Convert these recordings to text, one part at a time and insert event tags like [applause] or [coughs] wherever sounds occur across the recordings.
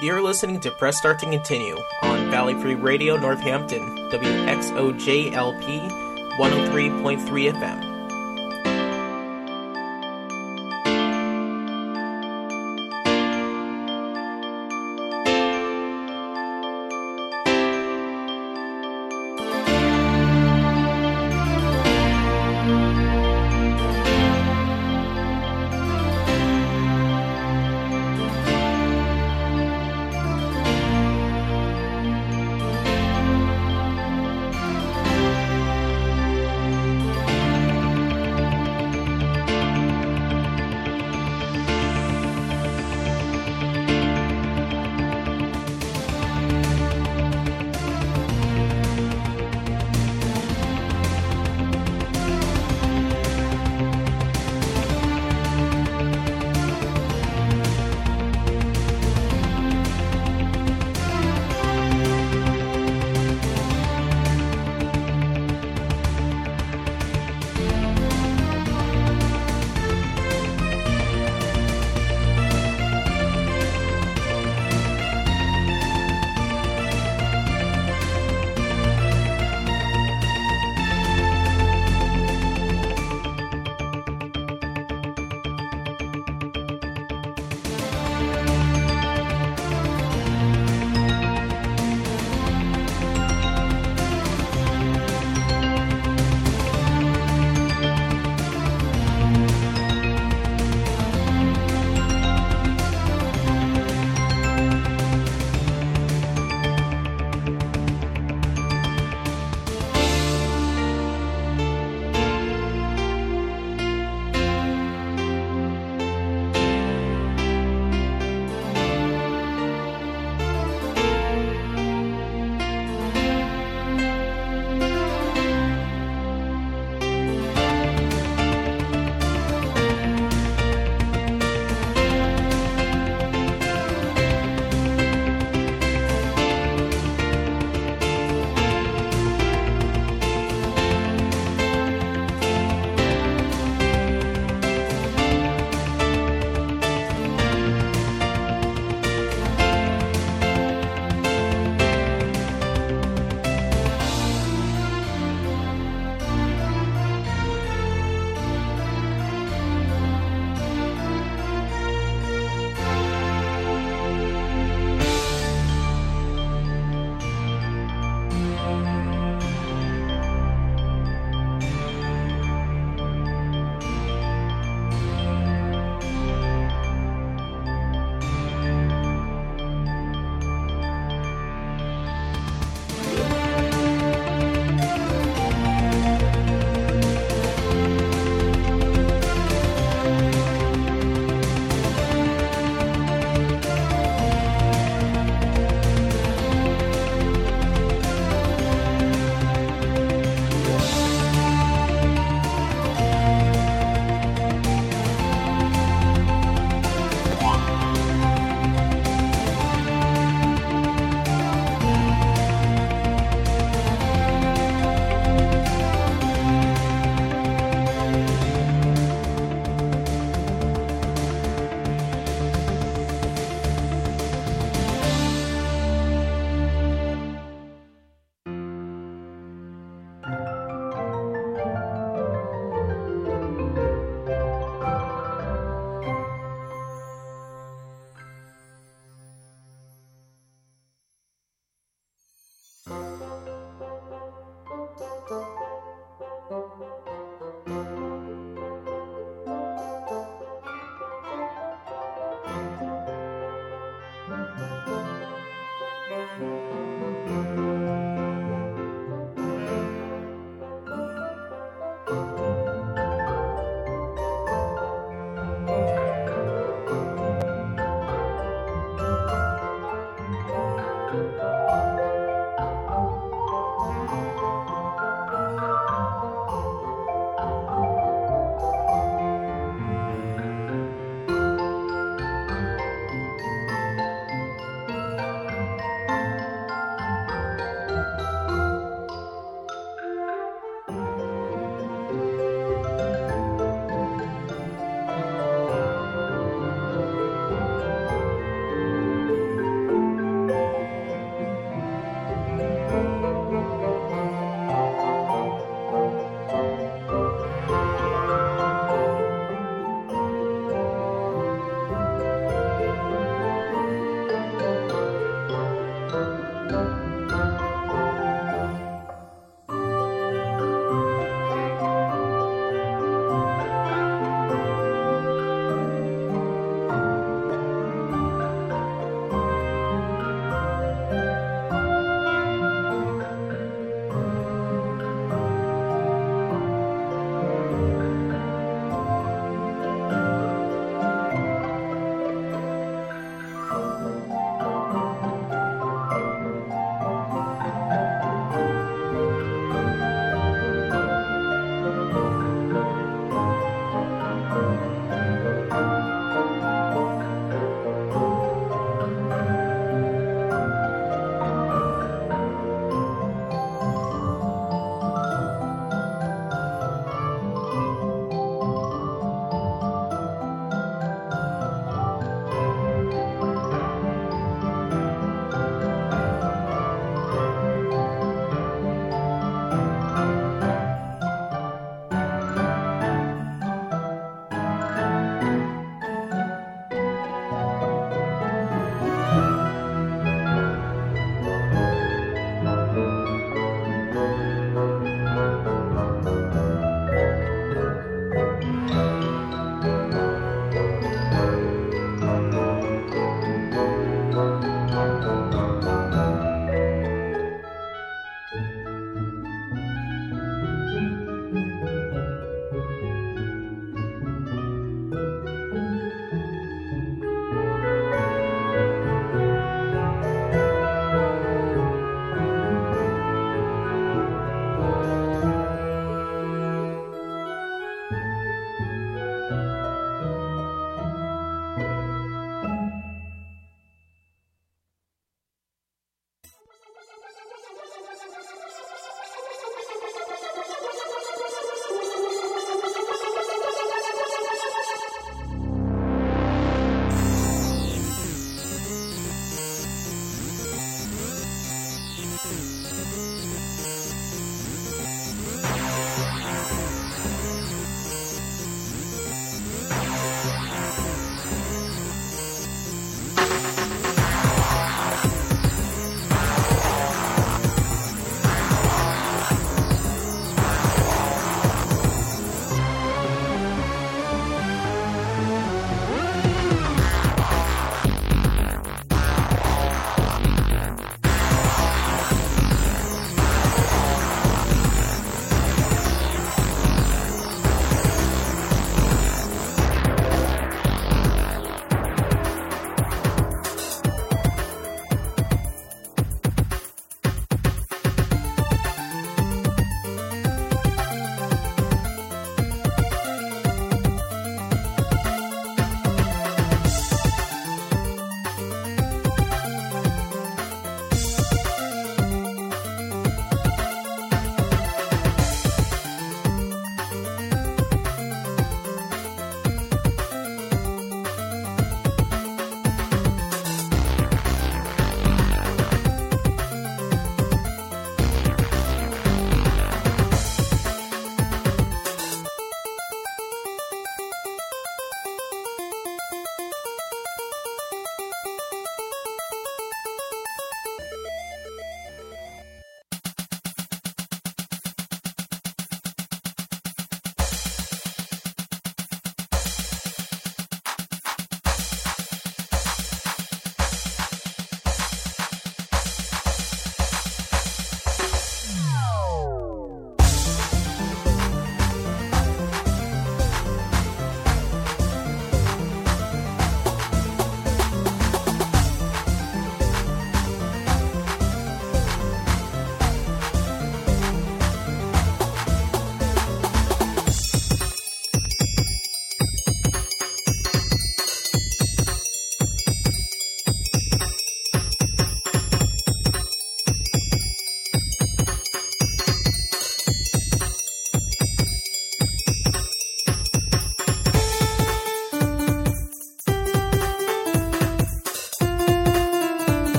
You're listening to Press Start to Continue on Valley Free Radio Northampton, WXOJLP 103.3 FM.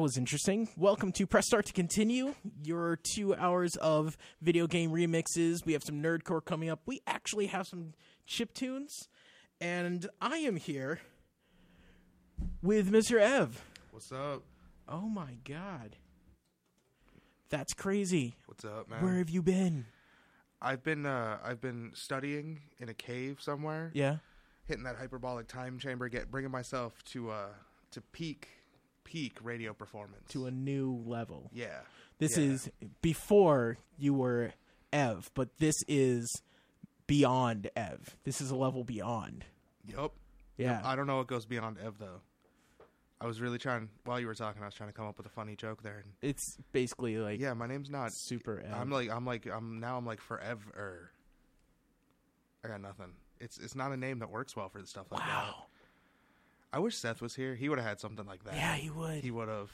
That was interesting. Welcome to Press Start to Continue, your two hours of video game remixes. We have some nerdcore coming up. We actually have some chip tunes, and I am here with Mr. Ev. What's up? Oh my god. That's crazy. What's up, man? Where have you been? I've been uh I've been studying in a cave somewhere, Yeah. hitting that hyperbolic time chamber, get bringing myself to uh to peak peak radio performance. To a new level. yeah. This Yeah. is before you were Ev, but this is beyond Ev. This is a level beyond. Yep. Yeah. I don't know what goes beyond Ev though. I was really trying while you were talking. I was trying to come up with a funny joke there. And it's basically like yeah, my name's not. super Ev. I'm like I'm like I'm now I'm like forever. I got nothing. It's it's not a name that works well for the stuff like that. I wish Seth was here. He would have had something like that. Yeah, he would. He would have.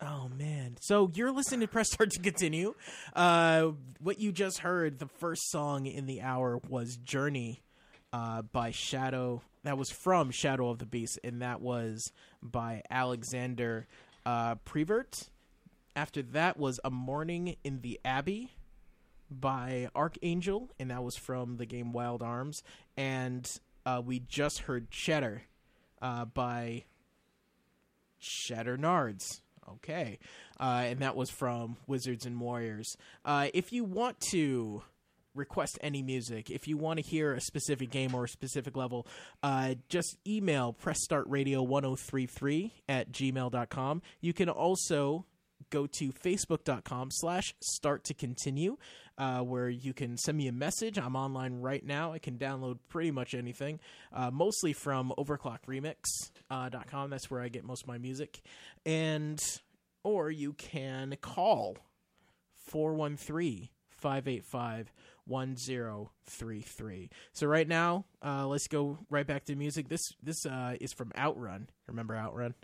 Oh man! So you're listening to Press Start to continue. Uh, what you just heard, the first song in the hour was "Journey" uh, by Shadow. That was from Shadow of the Beast, and that was by Alexander uh, Prevert. After that was "A Morning in the Abbey" by Archangel, and that was from the game Wild Arms. And uh, we just heard "Cheddar" uh, by Shatter Nards. Okay. Uh, and that was from Wizards and Warriors. Uh, if you want to request any music, if you want to hear a specific game or a specific level, uh, just email pressstartradio1033 at gmail.com. You can also go to facebook.com slash start to continue uh, where you can send me a message. I'm online right now. I can download pretty much anything uh, mostly from overclockremix.com that's where i get most of my music. And or you can call 413 585 1033 so right now uh, let's go right back to music. This this uh, is from outrun. Remember outrun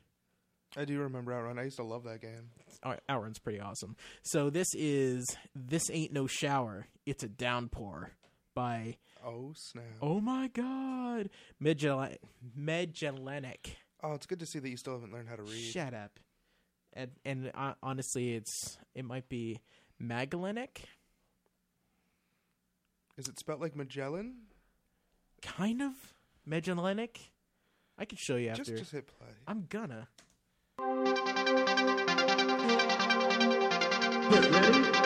I do remember Outrun. I used to love that game. Out- Outrun's pretty awesome. So this is "This Ain't No Shower." It's a downpour by Oh snap! oh my god, Medjel- Medjelenek. Oh, it's good to see that you still haven't learned how to read. Shut up. And and uh, honestly, it's it might be Magellanic. Is it spelled like Magellan? kind of Magellanic. I could show you after. Just just hit play. I'm gonna. Get ready.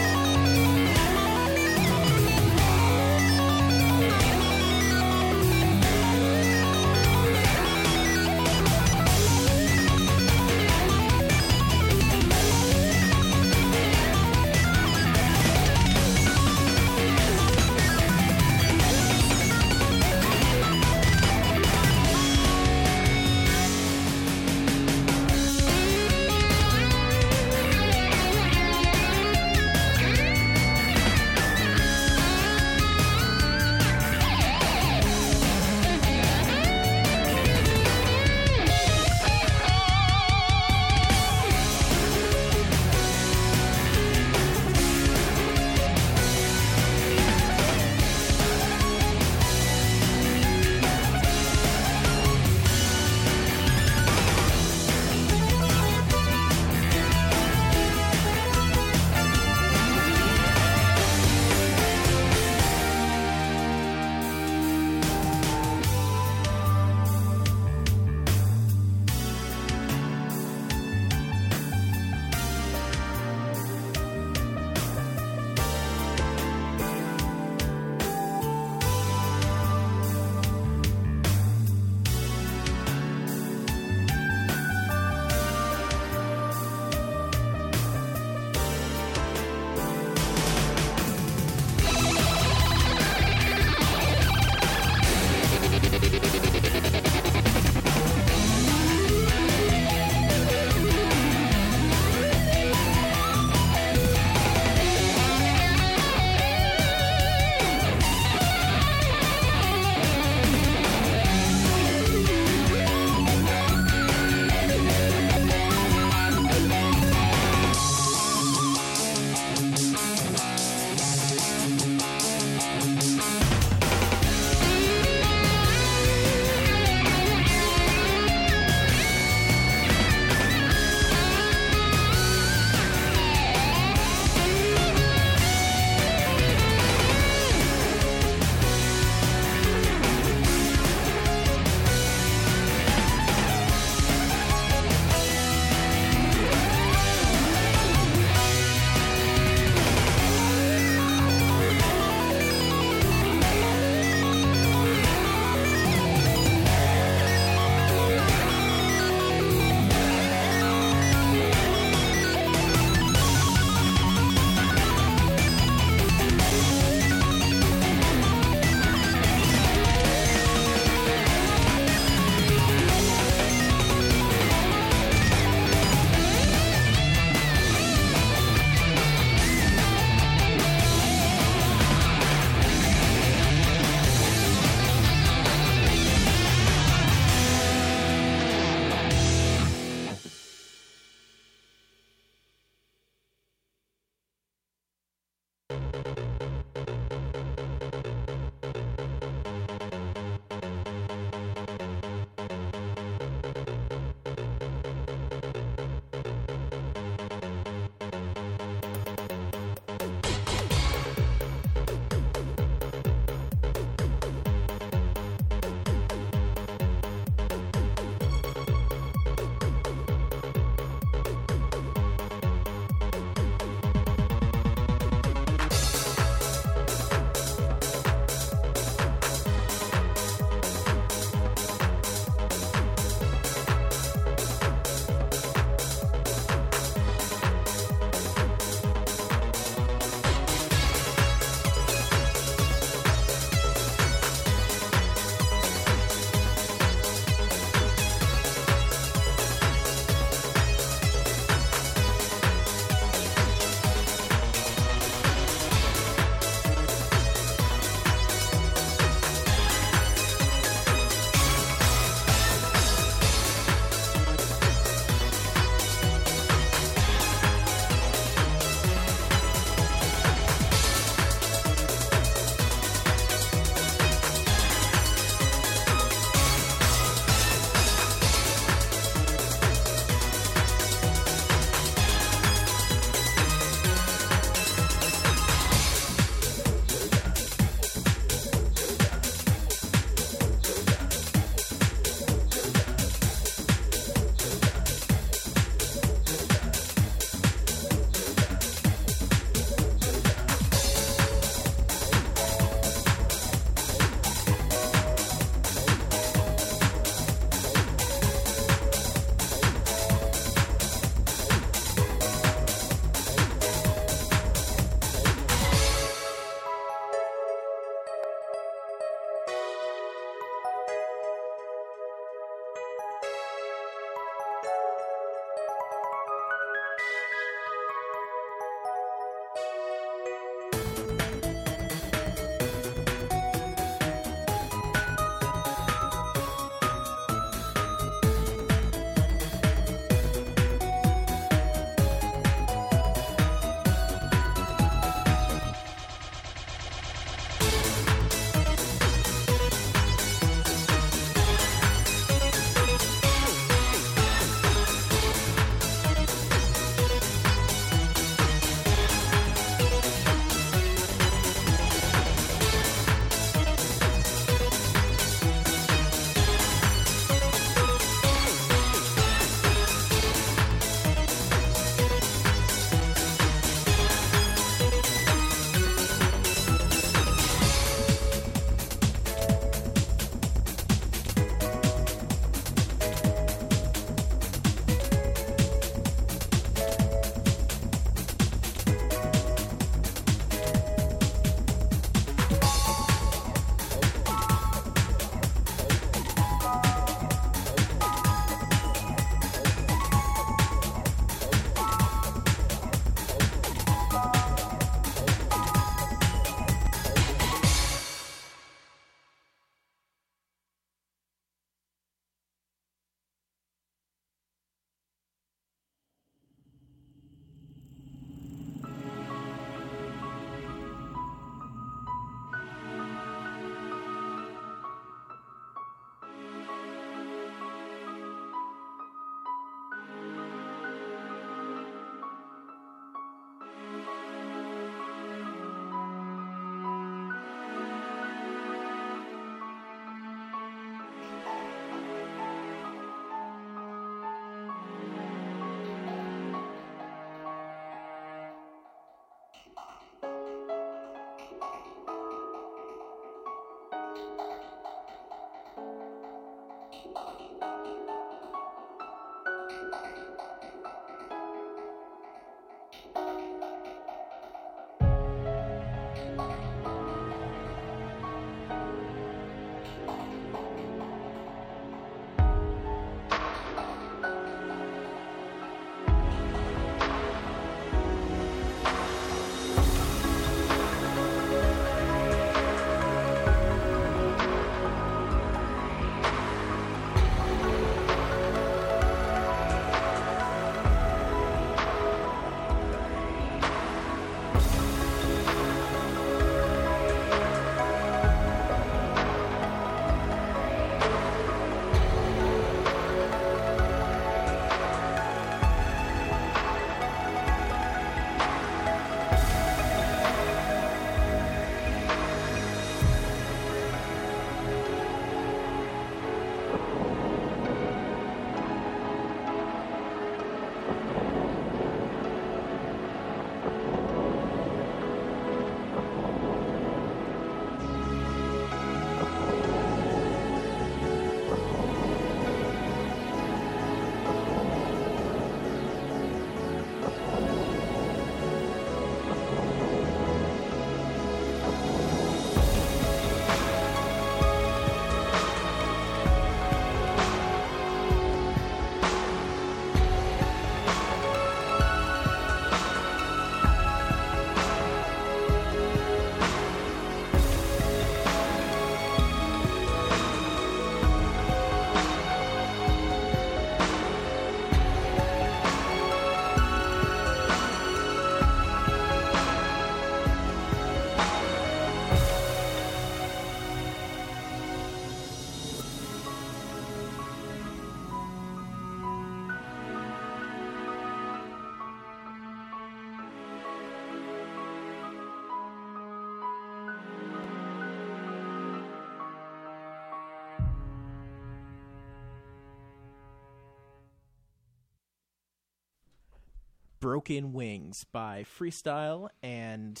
Broken Wings by Freestyle and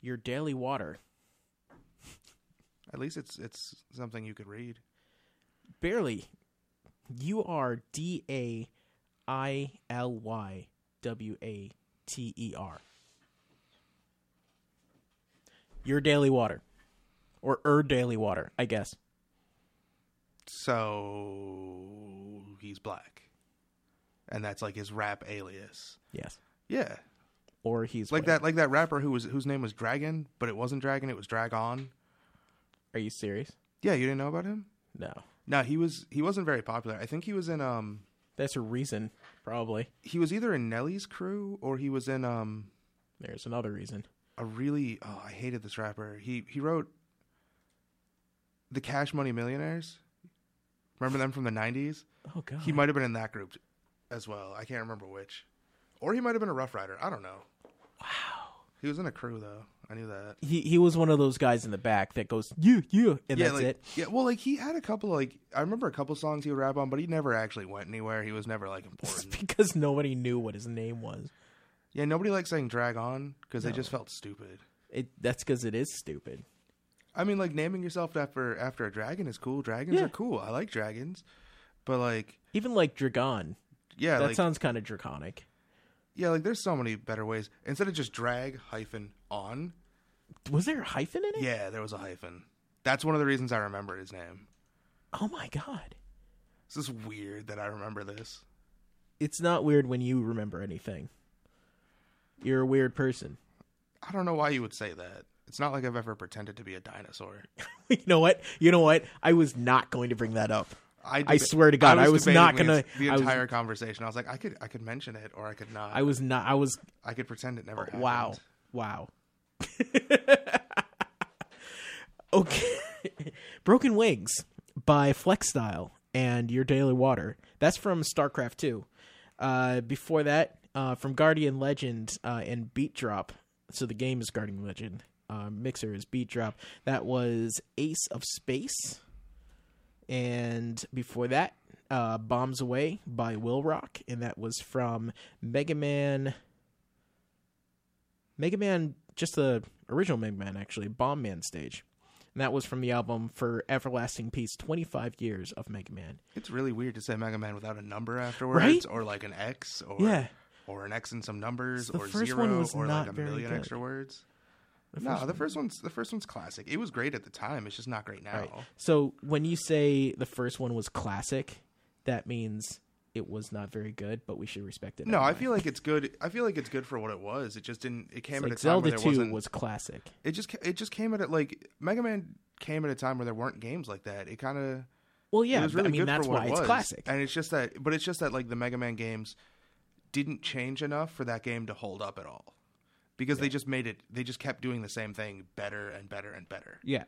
Your Daily Water. At least it's it's something you could read. Barely. You are D A I L Y W A T E R. Your Daily Water. Or Er Daily Water, I guess. So he's black, and that's like his rap alias. Yes. Yeah, Or he's like white. that, like that rapper who was whose name was Dragon, but it wasn't Dragon, it was Drag On. Are you serious? Yeah, you didn't know about him? No. No, he was he wasn't very popular. I think he was in um That's a reason, probably. he was either in Nelly's crew or he was in um There's another reason. a really oh I hated this rapper. He he wrote the Cash Money Millionaires. Remember them from the '90s? Oh god. He might have been in that group as well. I can't remember which, or he might have been a Ruff Ryder. I don't know. Wow. He was in a crew though. I knew that. he he was one of those guys in the back that goes yeah yeah and yeah, that's like, it. Yeah, well, like he had a couple like I remember a couple songs he would rap on, but he never actually went anywhere. He was never like [laughs] important. because nobody knew what his name was. yeah, nobody liked saying "drag on" because they just felt stupid. It that's because it is stupid. I mean, like naming yourself after after a dragon is cool. Dragons Yeah. are cool. I like dragons, but like Even like Dragon, yeah, that like sounds kind of draconic. yeah, like there's so many better ways. Instead of just drag hyphen on, Was there a hyphen in it? yeah, there was a hyphen. That's one of the reasons I remember his name. Oh my god. This is weird that I remember this. It's not weird when you remember anything. You're a weird person. I don't know why you would say that. It's not like I've ever pretended to be a dinosaur. [laughs] you know what? You know what? I was not going to bring that up. I, I swear to God, I was debating not gonna- the I was- entire conversation. I was like, I could, I could mention it, or I could not. I was not. I was. I could pretend it never happened. Wow. Wow. [laughs] okay. Broken Wings by Flex Style and Your Daily Water. That's from StarCraft 2. Uh, before that, uh, from Guardian Legend uh, and Beat Drop. So the game is Guardian Legend. Uh, mixer is Beat Drop. That was Ace of Space. And before that, uh, Bombs Away by Will Rock. And that was from Mega Man. Mega Man, just the original Mega Man, actually, Bomb Man stage. and that was from the album for Everlasting Peace, 25 years of Mega Man. It's really weird to say Mega Man without a number afterwards, Right? or like an X, or Yeah. or an X and some numbers, or zero, or not like a million good. extra words. The no, the first one's the first one's classic. It was great at the time. It's just not great now. Right. So when you say the first one was classic, that means it was not very good, but we should respect it. No, I feel like it's good. I feel like it's good for what it was. It just didn't. It came It's at like a time Zelda where there 2 wasn't. was classic. it just it just came at it like Mega Man came at a time where there weren't games like that. It kind of Well, yeah, it was really I mean good that's for what why it it's was. classic. And it's just that, but it's just that like the Mega Man games didn't change enough for that game to hold up at all, because they just made it. They just kept doing the same thing better and better and better. Yeah.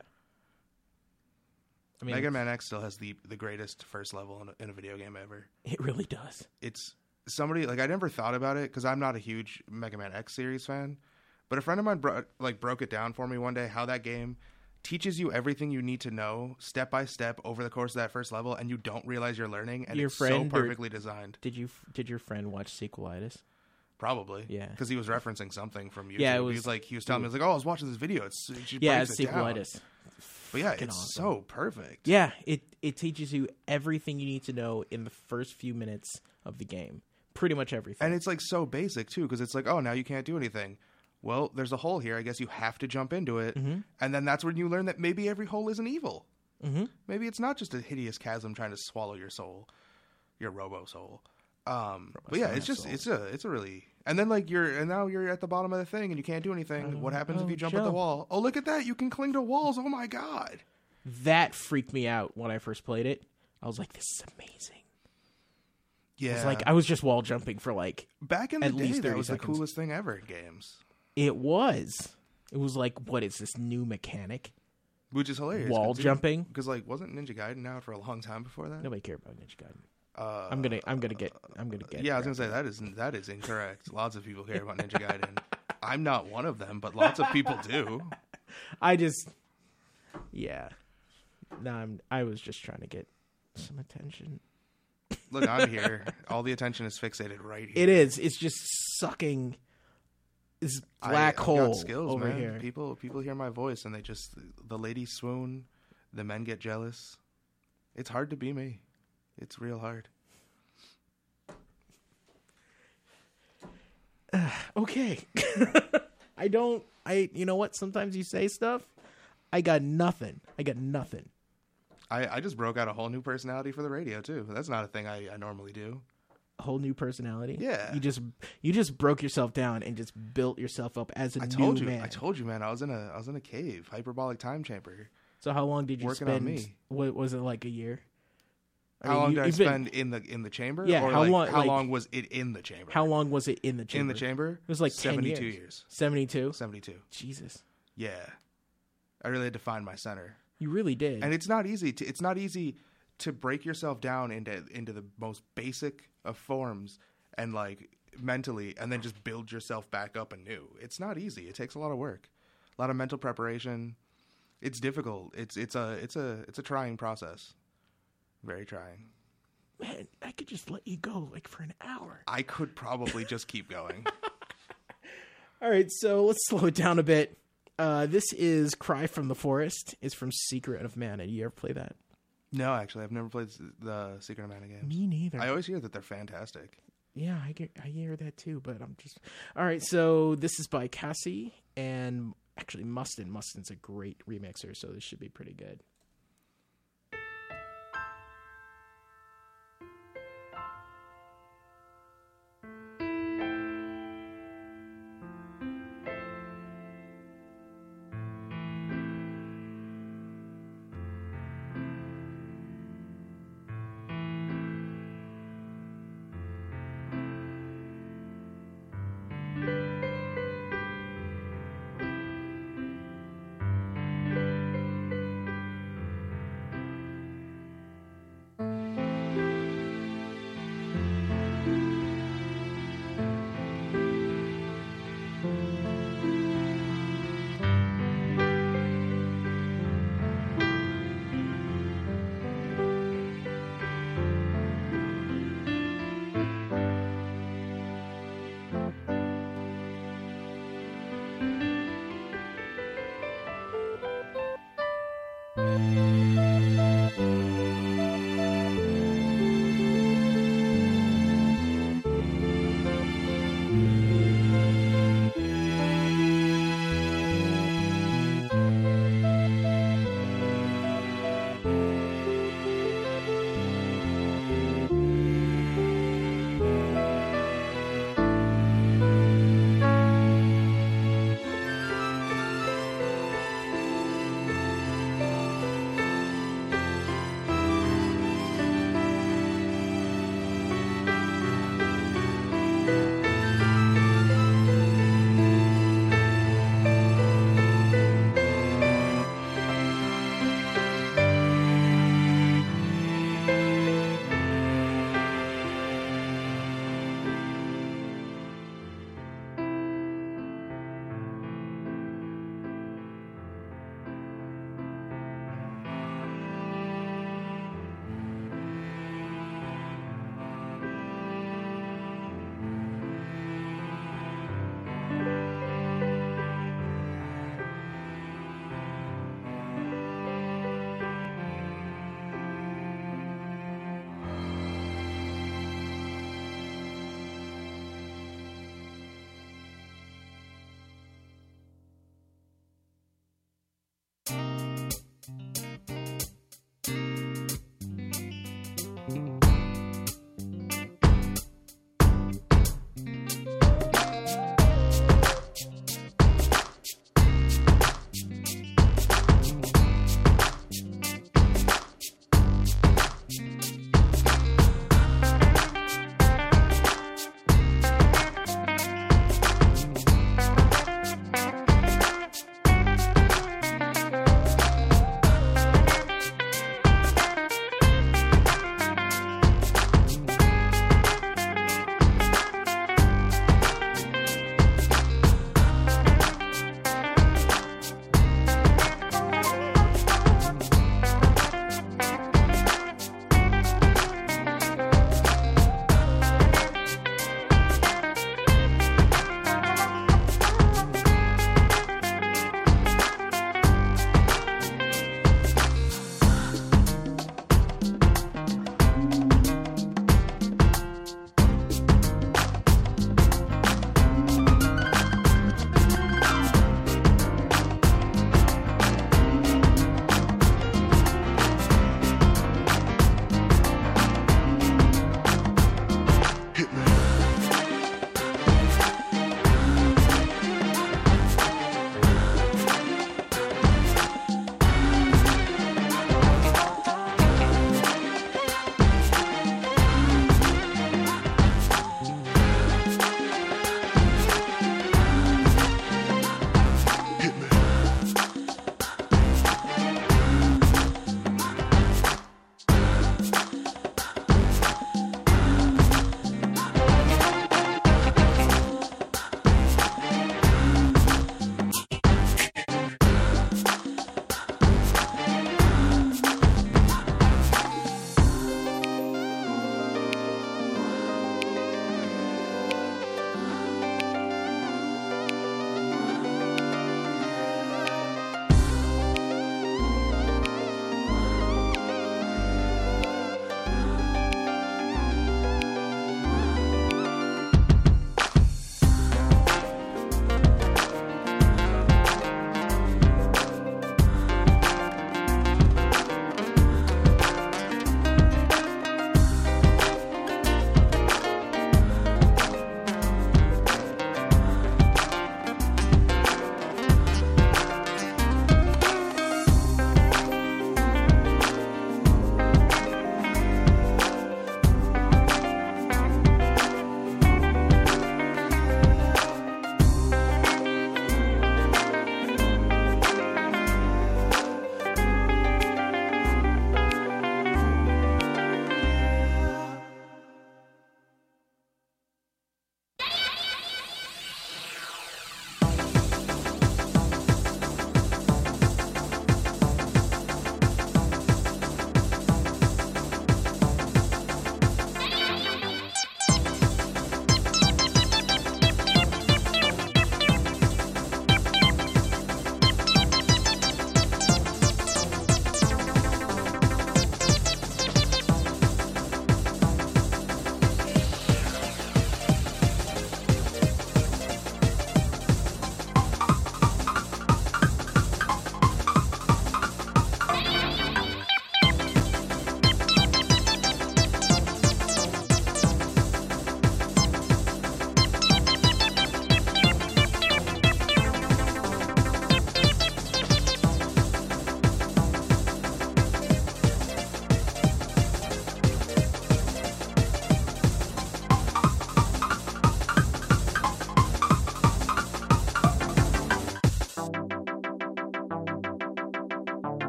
I mean, Mega Man X still has the the greatest first level in a, in a video game ever. it really does. It's somebody like I never thought about it because I'm not a huge Mega Man X series fan, but a friend of mine bro- like broke it down for me one day how that game teaches you everything you need to know step by step over the course of that first level, and you don't realize you're learning, and Your it's friend so or- perfectly designed. Did you did your friend watch Sequelitis? Probably, Yeah. because he was referencing something from YouTube. Yeah, it he was- like he was telling me, he was like, "Oh, I was watching this video. It's it Yeah, it's it down." Sequelitis. But yeah, it's awesome. so perfect. Yeah, it it teaches you everything you need to know in the first few minutes of the game. Pretty much everything. And it's like so basic too, because it's like, oh, now you can't do anything. Well, there's a hole here. I guess you have to jump into it, Mm-hmm. and then that's when you learn that maybe every hole isn't evil. mm-hmm. Maybe it's not just a hideous chasm trying to swallow your soul, your robo soul. Um, but yeah, it's just it's a it's a really and then like you're and now you're at the bottom of the thing and you can't do anything. what happens if oh, you jump at the wall? Oh, look at that! You can cling to walls. Oh my god! That freaked me out when I first played it. I was like, "This is amazing." Yeah, It's like I was just wall jumping for like back in the at day, least that was seconds. the coolest thing ever in games, it was. It was like, what is this new mechanic? which is hilarious. Wall jumping? because like wasn't Ninja Gaiden out for a long time before that? Nobody cared about Ninja Gaiden. Uh, I'm gonna, I'm gonna get, I'm gonna get. Yeah, I was gonna say that is that is incorrect. [laughs] lots of people care about Ninja Gaiden. I'm not one of them, but lots of people do. [laughs] I just, yeah. No, I'm. I was just trying to get some attention. Look, I'm [laughs] here. All the attention is fixated right here. It is. It's just sucking this black I've hole skills, over man. here. People people hear my voice and they just the ladies swoon, the men get jealous. It's hard to be me. It's real hard. [sighs] Okay. [laughs] I don't. I. You know what? Sometimes you say stuff. I got nothing. I got nothing. I, I just broke out a whole new personality for the radio too. That's not a thing I, I normally do. A whole new personality. Yeah. You just you just broke yourself down and just built yourself up as a I new told you. man. I told you, man. I was in a I was in a cave, hyperbolic time chamber. so how long did you Working on spend? me. What was it like a year? I How mean, long you- did I you've been- spend in the in the chamber? Yeah, Or how like, long- How like- long was it in the chamber? How long was it in the chamber? in the chamber? It was like seventy-two years. years. Seventy-two. Seventy-two. Jesus, Yeah, I really had to find my center, you really did. and it's not easy. To, it's not easy to break yourself down into into the most basic of forms and like mentally, and then just build yourself back up anew. It's not easy. It takes a lot of work, a lot of mental preparation. It's difficult. It's it's a it's a it's a trying process. Very trying. Man, I could just let you go like for an hour. I could probably just keep going. [laughs] All right, so let's slow it down a bit. Uh, this is "Cry from the Forest." It's from Secret of Mana. You ever play that? No, actually, I've never played the Secret of Mana games. Me neither. I always hear that they're fantastic. Yeah, I get I hear that too, but I'm just all right. So this is by Cassie and actually Mustin. Mustin's a great remixer, so this should be pretty good.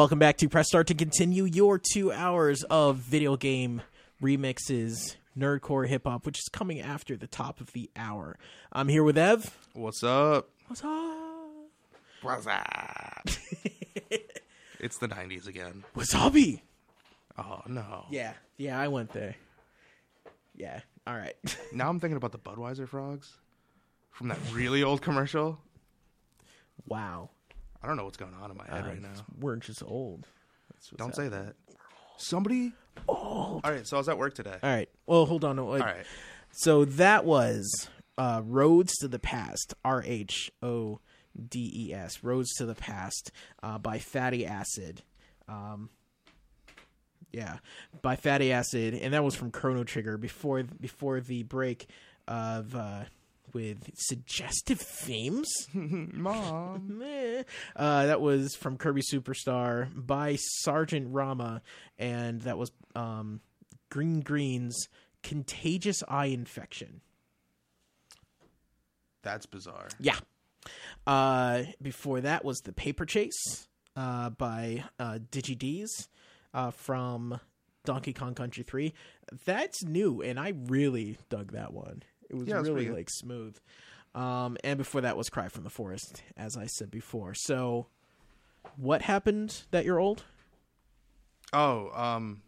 Welcome back to Press Start to continue your two hours of video game remixes, nerdcore hip hop, which is coming after the top of the hour. I'm here with Ev. What's up? What's up? What's up? [laughs] it's the 90s again. Wasabi. Oh, no. Yeah, yeah, I went there. Yeah, all right. [laughs] Now I'm thinking about the Budweiser frogs from that really old commercial. Wow. I don't know what's going on in my head right now. We're just old. That's what's Don't say happening. that. Somebody. All right, so I was at work today. All right. Well, hold on. All right. So that was uh, Rhodes to the Past, R H O D E S, Rhodes to the Past uh, by Fatty Acid. Um, yeah, by Fatty Acid, and that was from Chrono Trigger before before the break of uh, with suggestive themes. [laughs] Mom. [laughs] Uh, that was from Kirby Superstar by Sergeant Rama, and that was um, Green Green's Contagious Eye Infection. That's bizarre. Yeah. Uh, before that was The Paper Chase uh, by uh, DigiD's uh, from Donkey Kong Country 3. That's new, and I really dug that one. It was Yeah, really pretty good. like smooth. Um, and before that was Cry from the Forest, as I said before. So, what happened that you're old? Oh, um,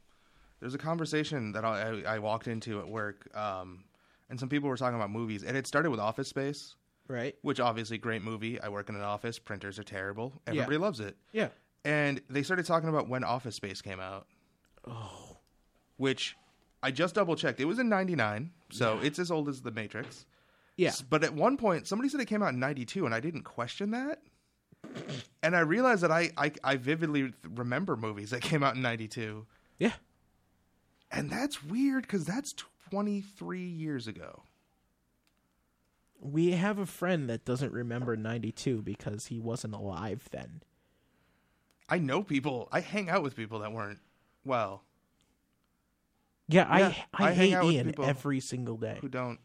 there's a conversation that I, I, I walked into at work, um, and some people were talking about movies, and it started with Office Space, Right? which obviously great movie. I work in an office. Printers are terrible. Everybody loves it. Yeah. And they started talking about when Office Space came out. Oh. Which I just double checked. It was in 99, so it's as old as The Matrix. Yeah. But at one point, somebody said it came out in 92, and I didn't question that. And I realized that I, I, I vividly remember movies that came out in 92. Yeah. And that's weird because that's 23 years ago. We have a friend that doesn't remember 92 because he wasn't alive then. I know people, I hang out with people that weren't, well, Yeah, Yeah, I I, I hate Ian every single day. who don't.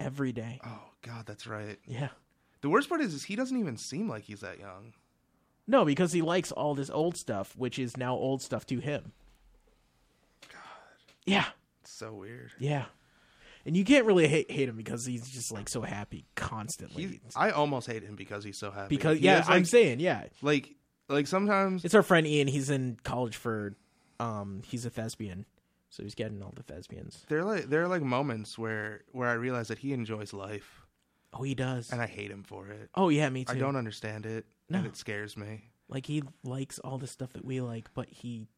Every day. Oh, God, that's right. Yeah. The worst part is, is he doesn't even seem like he's that young. No, because he likes all this old stuff, which is now old stuff to him. God. Yeah. It's so weird. Yeah. And you can't really hate, hate him because he's just like so happy constantly. He, I almost hate him because he's so happy. because He yeah, has, I'm saying yeah. like like sometimes It's our friend Ian. He's in college for, um, he's a thespian, so he's getting all the thespians. there are like there are like moments where where I realize that he enjoys life Oh, he does. and I hate him for it. oh yeah, me too. I don't understand it and No. it scares me. like he likes all the stuff that we like, but he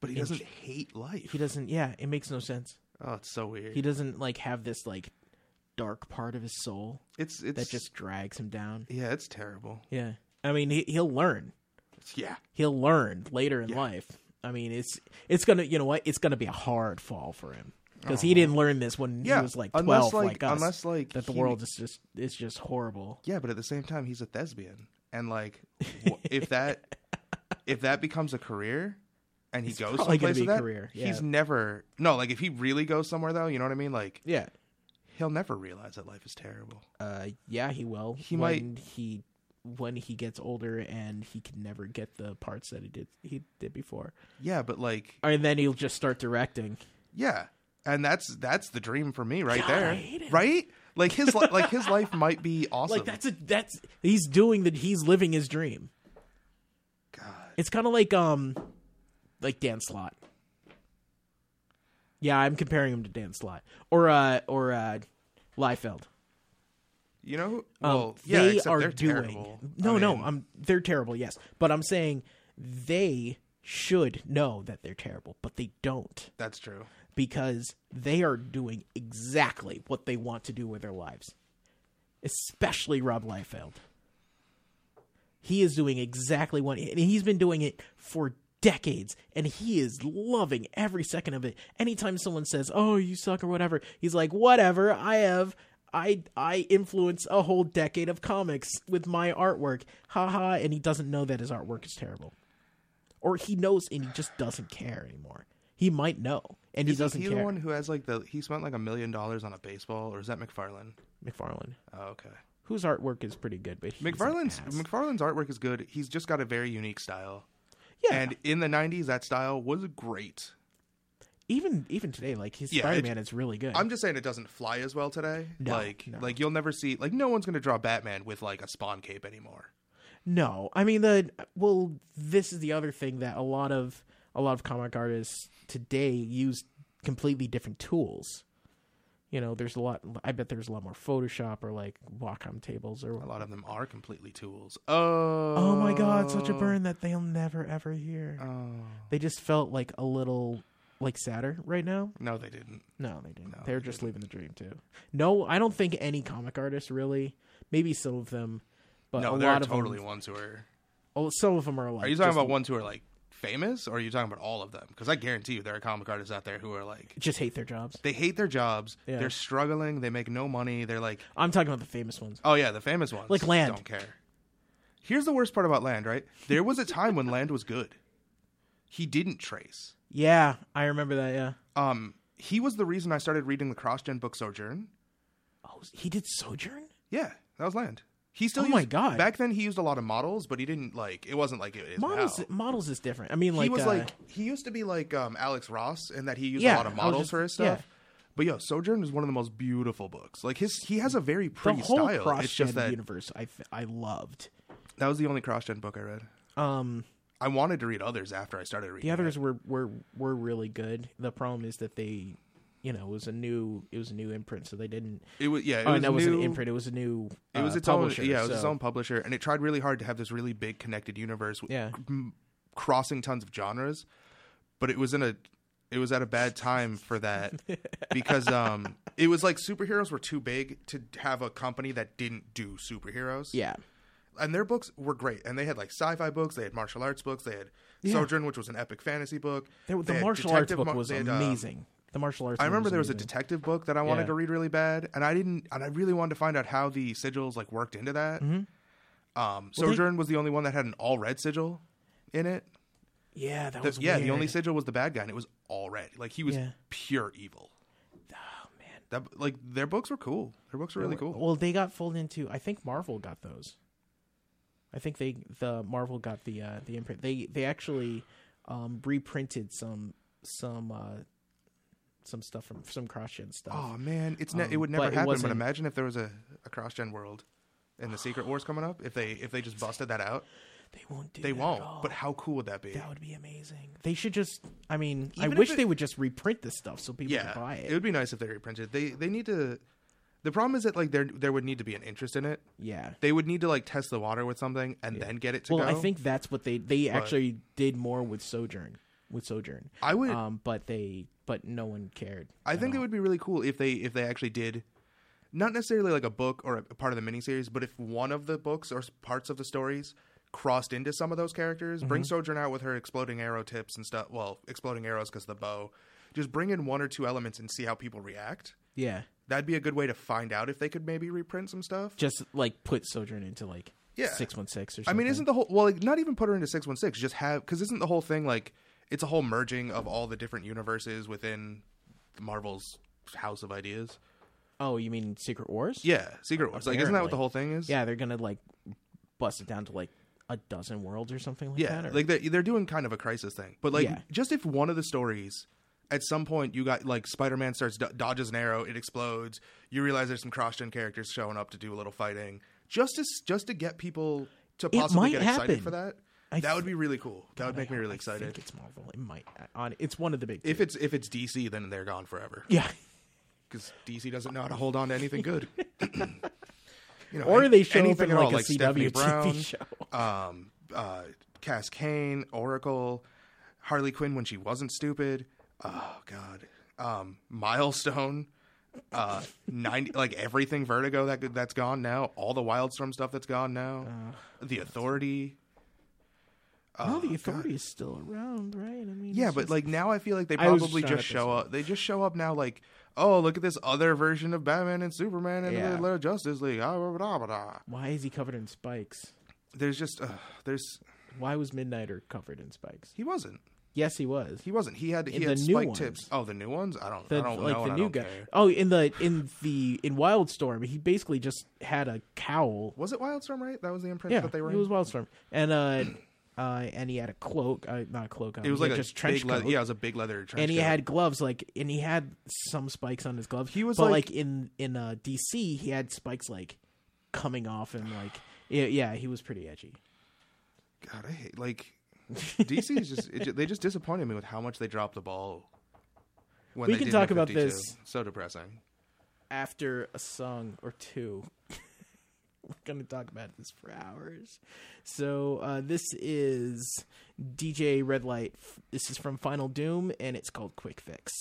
But he doesn't hate life. he doesn't. Yeah, it makes no sense. Oh, it's so weird. He doesn't like have this like dark part of his soul it's it's that just drags him down. yeah, it's terrible. Yeah, I mean he, he'll learn. Yeah, He'll learn later in Yeah. life. I mean it's it's gonna you know what it's gonna be a hard fall for him because he didn't learn this when yeah. he was like unless twelve, like, like, us. unless like that the he- world is just is just horrible. Yeah, but at the same time, he's a thespian, and like, if [laughs] that if that becomes a career, and he It's goes someplace with a that, career, he's never no like if he really goes somewhere though, you know what I mean? Like Yeah, he'll never realize that life is terrible. uh, yeah, he will. He when he when he gets older and he can never get the parts that he did he did before, Yeah, but like and then he'll just start directing. yeah, and that's that's the dream for me right God, there, I hate him. right? Like his li- like his life [laughs] might be awesome. Like that's a that's he's doing that. He's living his dream. God. It's kind of like um, like Dan Slott. Yeah, I'm comparing him to Dan Slott or uh or uh, Liefeld. You know, who- Um, well, yeah, they are they're doing terrible. no, I no. I'm they're terrible. Yes, but I'm saying they should know that they're terrible, but they don't that's true. because they are doing exactly what they want to do with their lives. Especially Rob Liefeld. He is doing exactly what and he's been doing it for decades and he is loving every second of it. Anytime someone says, "Oh, you suck" or whatever, he's like, "Whatever. I have I I influence a whole decade of comics with my artwork." Haha, and he doesn't know that his artwork is terrible. Or he knows and he just doesn't care anymore. He might know and he Isn't doesn't he care. the one who has like the he spent like a million dollars on a baseball, or is that McFarlane? McFarlane, Oh, okay. whose artwork is pretty good, but McFarlane's. McFarlane's artwork is good. He's just got a very unique style. yeah, And in the '90s, that style was great. Even even today, like his Yeah, Spider Man is really good. I'm just saying it doesn't fly as well today. No, like, no. like you'll never see like no one's gonna draw Batman with like a Spawn cape anymore. no, I mean the well, this is the other thing that a lot of a lot of comic artists today use completely different tools. You know, there's a lot. I bet there's a lot more Photoshop or like Wacom tables or A lot of them are completely tools. Oh, Oh my god, such a burn that they'll never ever hear. Oh They just felt like a little like sadder right now. no, they didn't. No, they didn't. No, They're they just living the dream too. No, I don't think any comic artists really. Maybe some of them, but no, a there are lot of totally them. ones who are. Oh, some of them are like. Are you talking about ones who are like famous, or are you talking about all of them? Because I guarantee you, there are comic artists out there who are like Just hate their jobs. they hate their jobs. Yeah. They're struggling. They make no money. They're like, I'm talking about the famous ones. oh yeah, the famous ones Like Land. Don't care. Here's the worst part about Land. Right, there was a time when Land was good. He didn't trace. Yeah, I remember that. Yeah. Um, he was the reason I started reading the cross-gen book Sojourn. Oh, he did Sojourn. Yeah, that was Land. He still Oh my God. Back then, he used a lot of models, but he didn't like. It wasn't like it is Models, now. models is different. I mean, like he was uh, like he used to be like um, Alex Ross in that he used Yeah, a lot of models just- for his yeah. stuff. But yo, Sojourn is one of the most beautiful books. Like his, he has a very the pretty whole style. It's just that universe. I I loved. that was the only cross gen book I read. Um, I wanted to read others after I started reading. the others it. were were were really good. The problem is that they, you know, it was a new it was a new imprint, so they didn't. It was yeah. It oh, was no, it wasn't an imprint. It was a new. It was uh, its publisher, own yeah. It was its so- own publisher, and it tried really hard to have this really big connected universe. Yeah. m- crossing tons of genres, but it was in a it was at a bad time for that [laughs] because um it was like superheroes were too big to have a company that didn't do superheroes. Yeah. And their books were great. And they had like sci-fi books, they had martial arts books, they had Sojourn, which was an epic fantasy book. They the had martial arts book mar- was they had, um, amazing. the martial arts. I remember there was a detective book that I wanted Yeah. to read really bad, and I didn't, and I really wanted to find out how the sigils like worked into that. Um, Well, they- Sojourn was the only one that had an all red sigil in it. Yeah, that The- was yeah, the only sigil was the bad guy, and it was all red. Like he was Yeah. pure evil. Oh man. That like their books were cool. Their books were really cool. Well, they got folded into. I think Marvel got those. I think they the Marvel got the uh, the imprint. They they actually um, reprinted some some uh, some stuff from some cross gen stuff. Oh man, it's ne- it Um, would never but happen. But imagine if there was a, a cross gen world and the Secret Wars coming up. If they if they just busted that out, [sighs] they won't do. they won't. But how cool would that be? that would be amazing. They should just. I mean, I Even if wish it- they would just reprint this stuff so people yeah, can buy it. it. would be nice if they reprinted. They they need to. The problem is that like there there would need to be an interest in it. yeah. They would need to like test the water with something and then get it to Well, go. I think that's what they they But- actually did more with Sojourn. With Sojourn, I would. um, but they but no one cared. I think it would be really cool if they if they actually did, not necessarily like a book or a part of the miniseries, but if one of the books or parts of the stories crossed into some of those characters, bring Mm-hmm. Sojourn out with her exploding arrow tips and stuff. Well, exploding arrows because the bow. Just bring in one or two elements and see how people react. Yeah. That'd be a good way to find out if they could maybe reprint some stuff. just like put Sojourn into like Yeah. six one six or something. I mean, isn't the whole well, like, not even put her into six one six? Just have because isn't the whole thing like it's a whole merging of all the different universes within Marvel's House of Ideas? oh you mean Secret Wars? Yeah, Secret Wars. Like, isn't that what the whole thing is? yeah. They're gonna like bust it down to like a dozen worlds or something like yeah. that. or- Like they're they're doing kind of a crisis thing, but like Yeah. just if one of the stories. At some point, you got like Spider Man starts do- dodges an arrow, it explodes. You realize there's some cross gen characters showing up to do a little fighting, just to just to get people to possibly get excited happen. for that. I that th- would be really cool. That would make I me really I excited. think it's Marvel. It might. On it's one of the big. If it's if it's DC, then they're gone forever. yeah. [laughs] because DC doesn't know how to hold on to anything good. [laughs] [clears throat] you know, Or an- they show up anything in at like all, a like CW Brown, TV [laughs] show. um, uh, Cass Cain, Oracle, Harley Quinn when she wasn't stupid. Oh God, um, Milestone, uh, ninety like everything Vertigo that that's gone now. All the Wildstorm stuff that's gone now. the Authority. no, Oh, the God. authority is still around, right? I mean, Yeah, but just- like now I feel like they probably just just show up. They just show up now like, oh, look at this other version of Batman and Superman and Yeah. the Justice League. Ah, blah, blah, blah. why is he covered in spikes? There's just uh, there's Why was Midnighter covered in spikes? he wasn't. Yes, he was. He wasn't. He had he In had the new spike tips. Oh, the new ones? I don't The, I don't like know. the new don't guy. care. Oh, in the in the in Wildstorm, he basically just had a cowl. Was it Wildstorm, right? That was the imprint Yeah, that they were it in? was Wildstorm, and uh, uh, and he had a cloak, uh, not a cloak. Um, it was like a just trench big leather, yeah, it was a big leather trench and he coat. had gloves, like, and he had some spikes on his gloves. He was but like- like, in in uh, DC, he had spikes like coming off, and like, yeah, yeah, he was pretty edgy. God, I hate like DC is just it, they just disappointed me with how much they dropped the ball. When We can talk about this. So depressing. after a song or two. [laughs] We're gonna talk about this for hours. So uh, this is DJ Red Light. This is from Final Doom, and it's called Quick Fix.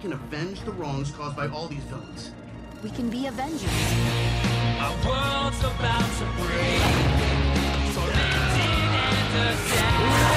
Can avenge the wrongs caused by all these villains. We can be Avengers. Our world's about to break. Tormented and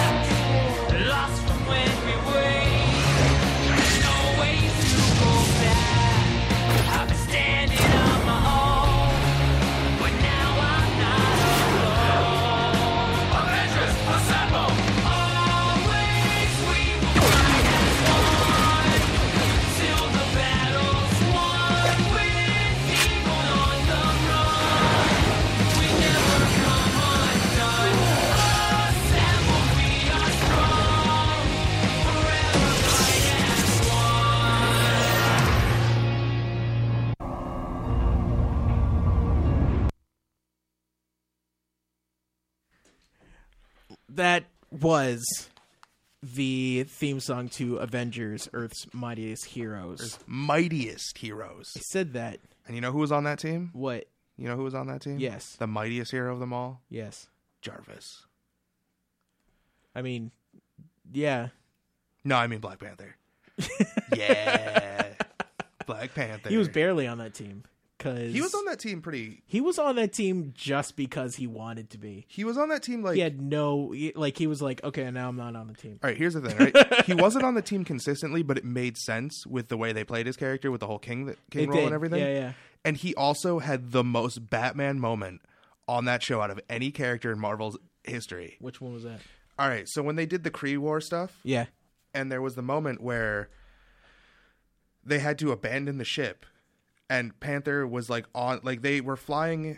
was the theme song to Avengers: Earth's Mightiest Heroes. Mightiest heroes. I said that. And you know who was on that team? What? You know who was on that team? Yes. The mightiest hero of them all? Yes. Jarvis. I mean, yeah. No, I mean Black Panther. [laughs] yeah. Black Panther. He was barely on that team because He was on that team pretty He was on that team just because he wanted to be. He was on that team like he had no like. He was like, okay, now I'm not on the team. All right, here's the thing, right? [laughs] he wasn't on the team consistently, but it made sense with the way they played his character with the whole king king It role did. and everything. Yeah, yeah. And he also had the most Batman moment on that show out of any character in Marvel's history. Which one was that? All right, so when they did the Kree War stuff, Yeah. and there was the moment where they had to abandon the ship and Panther was like on like they were flying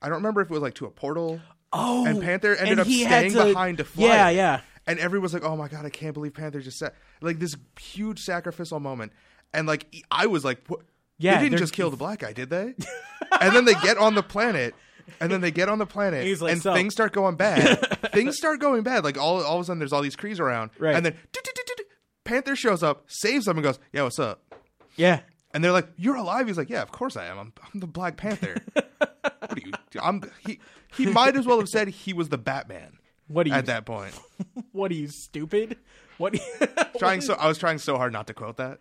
I don't remember if it was like to a portal. Oh, and Panther ended and up staying to- behind to fly. Yeah, yeah. And everyone was like, "Oh my god, I can't believe Panther just said like this huge sacrificial moment." And like I was like, what? Yeah, they didn't just kill the [laughs] black guy, did they?" and then they get on the planet, and then they get on the planet, like, and "So." things start going bad. [laughs] things start going bad. Like all all of a sudden, there's all these Krees around, Right. and then Panther shows up, saves them, and goes, "Yeah, what's up?" Yeah. And they're like, "You're alive." He's like, "Yeah, of course I am. I'm, I'm the Black Panther." [laughs] what are you? I'm he. He might as well have said he was the Batman. What are you at that point? [laughs] What are you stupid? What? You, [laughs] trying so I was trying so hard not to quote that.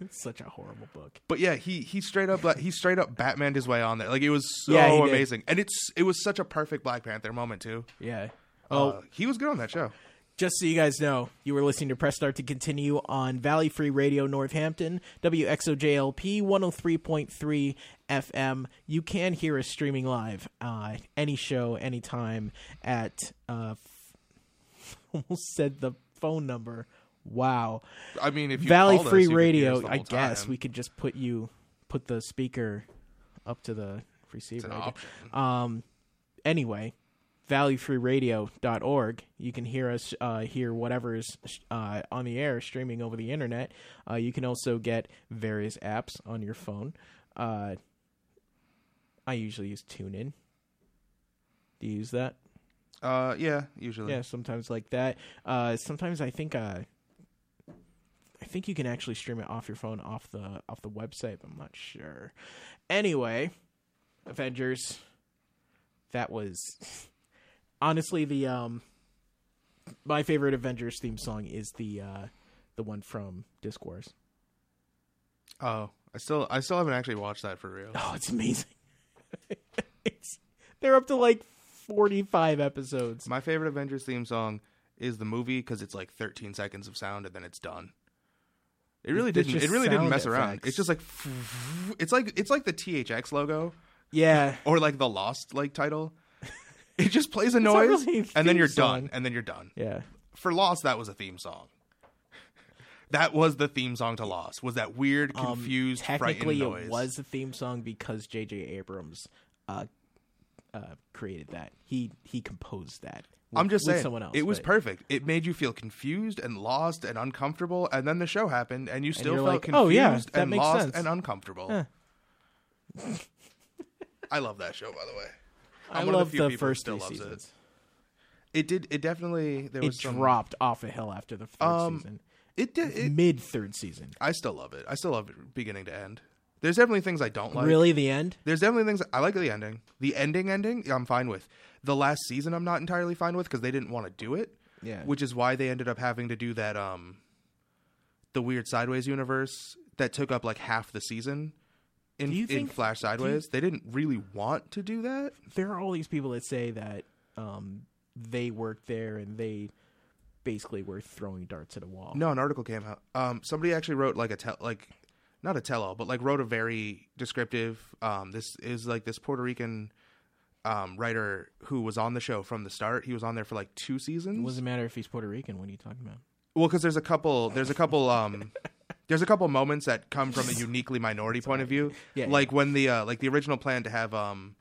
It's such a horrible book. But yeah, he he straight up like, he straight up Batmaned his way on there. Like it was so Yeah, he did. amazing, and it's it was such a perfect Black Panther moment too. Yeah. Oh, Oh. he was good on that show. Just so you guys know, you were listening to Press Start to continue on Valley Free Radio Northampton, WXOJLP 103.3 FM. You can hear us streaming live, uh, any show, anytime at, uh, f- [laughs] almost said the phone number. Wow. I mean, if you Valley us, Free hear Radio, us I guess time. we could just put you, put the speaker up to the receiver. an option. Um, anyway, valleyfreeradio.org. You can hear us uh, hear whatever is uh, on the air streaming over the internet. Uh, you can also get various apps on your phone. Uh, I usually use TuneIn. Do you use that? Uh, yeah, usually. Yeah, sometimes like that. Uh, sometimes I think uh, I think you can actually stream it off your phone off the off the website. But I'm not sure. Anyway, Avengers. That was honestly the um my favorite Avengers theme song is the uh the one from Disk Wars. Oh, I still I still haven't actually watched that for real. Oh, it's amazing. [laughs] it's, they're up to like 45 episodes. My favorite Avengers theme song is the movie because it's like 13 seconds of sound and then it's done. It really didn't. It really didn't mess around. It's just like [laughs] it's like it's like the THX logo. Yeah. Or like the Lost like title. [laughs] It just plays a noise really a and then you're song. done. And then you're done. Yeah. For Lost, that was a theme song. [laughs] That was the theme song to Lost. Was that weird, Um, confused, technically frightened noise? it was a theme song because J.J. Abrams uh, uh, created that. He he composed that. with- I'm just saying, someone else. it was but- perfect. It made you feel confused and lost and uncomfortable, and then the show happened, and you still you're felt like, confused "Oh, yeah, and lost sense." and uncomfortable. Huh. [laughs] I love that show, by the way. I I'm one of love the the first three seasons. It. it did. It definitely. There It some, dropped off a hill after the third Um, season. It did. Mid third season. I still love it. I still love it beginning to end. There's definitely things I don't like. really, the end? There's definitely things I like the ending. The ending ending I'm fine with. The last season I'm not entirely fine with because they didn't want to do it. Yeah. Which is why they ended up having to do that um the weird sideways universe that took up like half the season in Do you think, in Flash do you- Sideways. They didn't really want to do that. There are all these people that say that um, they worked there and they basically were throwing darts at a wall. No, an article came out. Um, somebody actually wrote like a tell, like not a tell-all, but like wrote a very descriptive. Um, this is like this Puerto Rican um, writer who was on the show from the start. He was on there for like two seasons. It doesn't matter if he's Puerto Rican. What are you talking about? Well, because there's a couple, there's a couple, um, there's a couple moments that come from a [laughs] uniquely minority point of view. Yeah, like when the uh, like the original plan to have um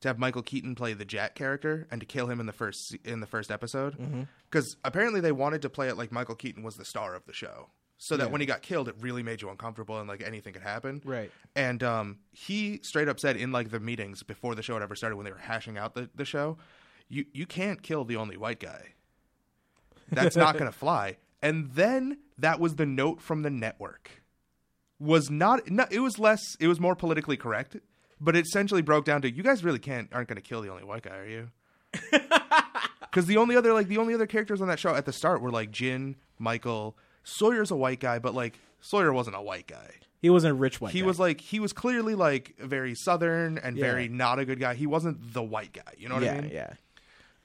to have Michael Keaton play the Jack character and to kill him in the first in the first episode Mm-hmm. because apparently they wanted to play it like Michael Keaton was the star of the show. So that Yeah. when he got killed, it really made you uncomfortable and like anything could happen. Right. And um, he straight up said in like the meetings before the show had ever started when they were hashing out the, the show, you you can't kill the only white guy. That's not going [laughs] to fly. And then that was the note from the network. Was not, no, it was less it was more politically correct, but it essentially broke down to you guys really can't aren't going to kill the only white guy, are you? [laughs] Cuz the only other like the only other characters on that show at the start were like Jin, Michael, Sawyer's a white guy, but like Sawyer wasn't a white guy. He wasn't a rich white. he guy. was like he was clearly like very southern and Yeah. very not a good guy. He wasn't the white guy. You know what yeah, I mean? yeah.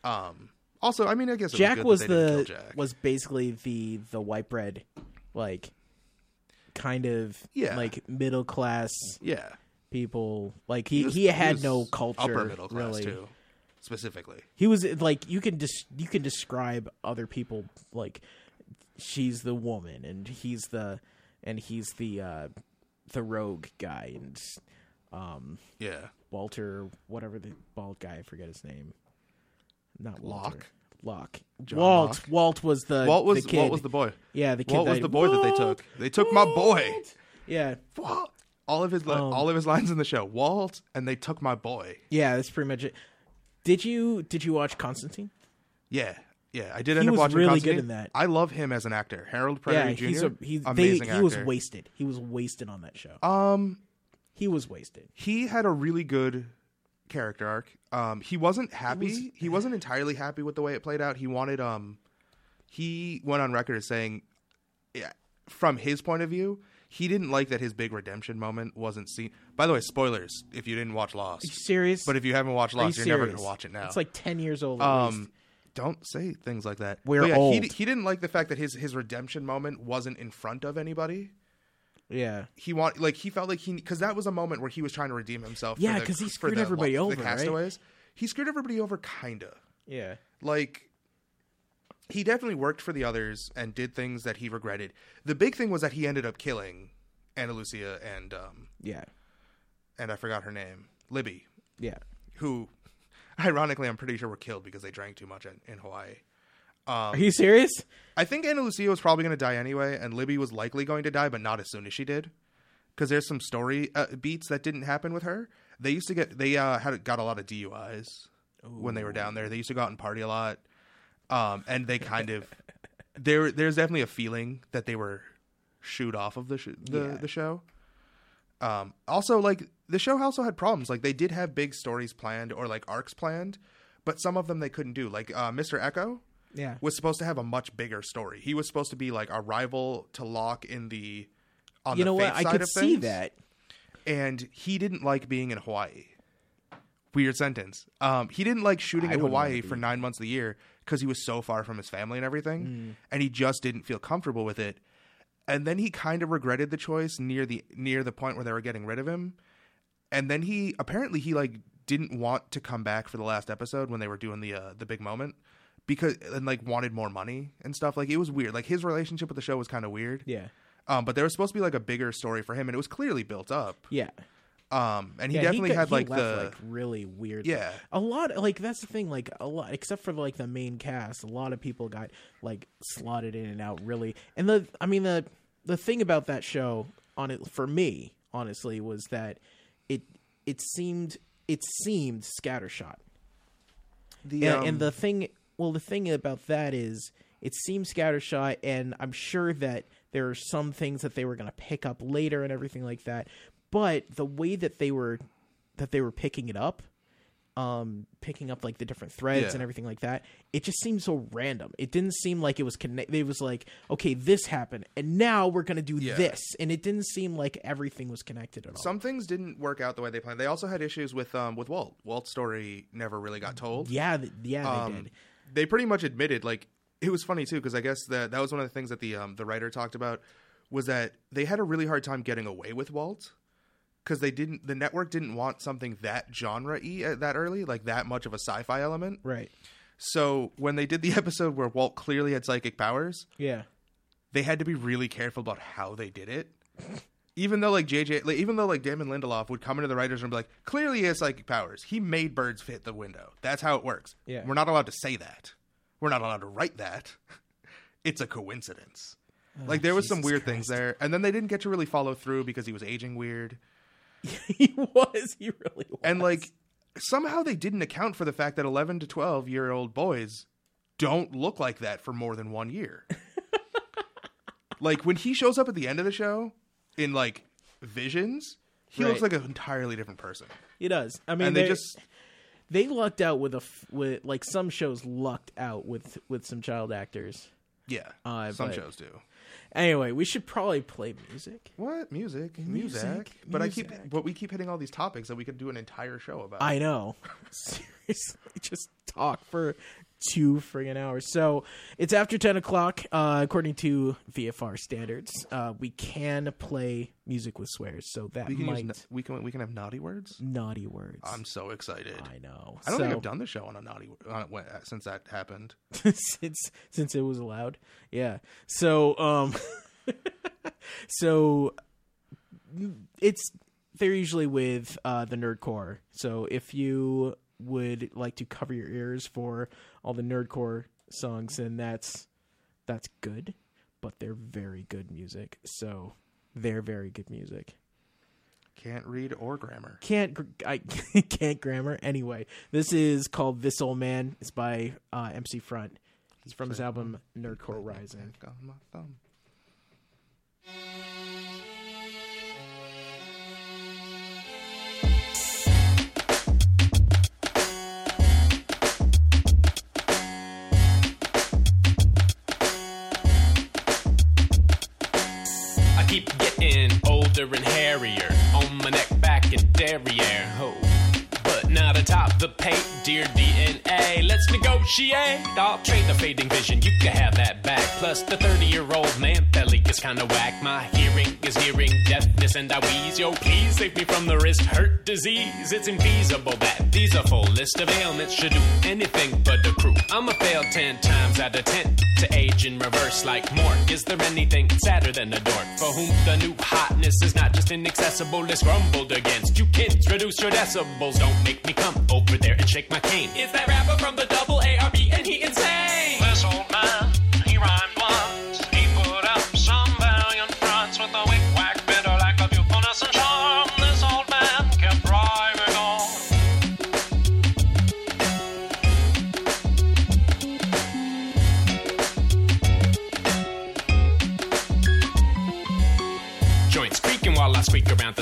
Um. Also, I mean, I guess Jack was, was good that they didn't the Jack. was basically the the white bread, like kind of Yeah. like middle class yeah. people. Like he was- he had was no culture. upper middle class really. too, specifically. He was like you can dis- you can describe other people like she's the woman and he's the and he's the uh the rogue guy and um Yeah. Walter whatever the bald guy I forget his name. Not Walter. Locke? Locke. John Walt. Locke? Walt was the Walt was the kid. Walt was the boy. yeah the kid. Walt was the boy that they took. They took my boy. Yeah, Walt. All of his li- Um, all of his lines in the show. Walt and they took my boy. yeah, that's pretty much it. Did you did you watch Constantine? Yeah. Yeah, I did He end up was watching really Constantine. good in that. I love him as an actor. Harold Perrineau yeah, Jr. he's a he's they, amazing he was wasted. He was wasted on that show. Um, he was wasted. he had a really good character arc. Um, he wasn't happy. was- he wasn't entirely happy with the way it played out. He wanted um, he went on record as saying, yeah, from his point of view, he didn't like that his big redemption moment wasn't seen. By the way, spoilers if you didn't watch Are you Lost. serious? But if you haven't watched Are you Lost, you are never gonna watch it now. It's like ten years old. at least. um, don't say things like that. We're yeah, He, old. he didn't like the fact that his his redemption moment wasn't in front of anybody yeah, he want like he felt like he because that was a moment where he was trying to redeem himself. Yeah, 'cause he for screwed the- everybody the over, right? castaways. He screwed everybody over, kinda. yeah. Like he definitely worked for the others and did things that he regretted. The big thing was that he ended up killing Ana Lucia and um Yeah, and I forgot her name, Libby, yeah. who [laughs] ironically I'm pretty sure were killed because they drank too much in, in Hawaii. Are you serious? I think Ana Lucia was probably going to die anyway, and Libby was likely going to die, but not as soon as she did. Because there's some story uh, beats that didn't happen with her. They used to get they uh, had got a lot of DUIs when they were down there. They used to go out and party a lot, um, and they kind of [laughs] there. There's definitely a feeling that they were shoot off of the sh- the, Yeah. the show. Um, also, like the show also had problems. Like they did have big stories planned or like arcs planned, but some of them they couldn't do. Like uh, Mr. Eko Yeah. was supposed to have a much bigger story. He was supposed to be like a rival to Locke in the on You the know what? I could see that. and he didn't like being in Hawaii. Weird sentence. Um, he didn't like shooting I in Hawaii for nine months of the year because he was so far from his family and everything, Mm. and he just didn't feel comfortable with it. And then he kind of regretted the choice near the near the point where they were getting rid of him. And then he apparently he like didn't want to come back for the last episode when they were doing the uh, the big moment because and like wanted more money and stuff. Like it was weird. Like his relationship with the show was kind of weird. Yeah. Um, but there was supposed to be like a bigger story for him, and it was clearly built up. Yeah. Um, and he yeah, definitely got- had he like left, the like really weird. Yeah. a lot. Like that's the thing. Like a lot, except for like the main cast, a lot of people got like slotted in and out. Really, and the I mean the the thing about that show on it for me, honestly, was that it it seemed it seemed scattershot. the and, um, and the thing well the thing about that is it seems scattershot and i'm sure that there are some things that they were going to pick up later and everything like that but the way that they were that they were picking it up um picking up like the different threads Yeah. and everything like that it just seemed so random it didn't seem like it was connected. it was like okay this happened and now we're going to do Yeah. this and it didn't seem like everything was connected at all some things didn't work out the way they planned. They also had issues with um with Walt. Walt's story never really got told. yeah th- yeah they um, did They pretty much admitted like it was funny too because I guess that that was one of the things that the um the writer talked about was that they had a really hard time getting away with Walt because they didn't the network didn't want something that genre y that early like that much of a sci-fi element. right So when they did the [laughs] episode where Walt clearly had psychic powers, yeah they had to be really careful about how they did it. Even though like JJ, like, even though like Damon Lindelof would come into the writers room and be like, clearly he has psychic powers. He made birds fit the window. That's how it works. Yeah. We're not allowed to say that. We're not allowed to write that. [laughs] it's a coincidence. Oh, like there was some Oh, weird things there, and then they didn't get to really follow through because he was aging weird. [laughs] he was he really was And like somehow they didn't account for the fact that 11 to 12 year old boys don't look like that for more than one year. [laughs] like when he shows up at the end of the show in like visions, he looks like an entirely different person. He does. I mean, and they just they lucked out with a f- with like some shows lucked out with with some child actors. yeah, Uh, some but- shows do. Anyway, we should probably play music. What music? Music, Music. But I keep but we keep hitting all these topics that we could do an entire show about. I know. [laughs] Seriously, just talk for two friggin' hours. So it's after ten o'clock, uh, according to VFR standards. Uh, we can play music with swears, so that we can might use, we can we can have naughty words. naughty words. I'm so excited. I know. I don't so, think I've done the show on a naughty on, since that happened. [laughs] since since it was allowed. Yeah. So um [laughs] so it's they're usually with uh the nerdcore. So if you would like to cover your ears for all the nerdcore songs and that's that's good, but they're very good music. So they're very good music. Can't read or grammar. Can't gr- I [laughs] can't grammar anyway. This is called This Old Man. It's by uh, MC Frontalot. It's from his album Nerdcore Rising. Getting and hairier on my neck, back, and derriere. Oh. Not atop the paint, dear DNA. Let's negotiate. I'll trade the fading vision, you can have that back. Plus, the 30 year old man belly is kinda whack. My hearing is nearing deafness, and I wheeze. Yo, please save me from the wrist hurt disease. It's infeasible that these a full list of ailments should do anything but accrue. I'm a fail 10 times out of 10 to age in reverse like Mork. Is there anything sadder than a dork for whom the new hotness is not just inaccessible, it's grumbled against? You kids, reduce your decibels, don't make me come over there and shake my cane. Is that rapper from the double ARB and he insane?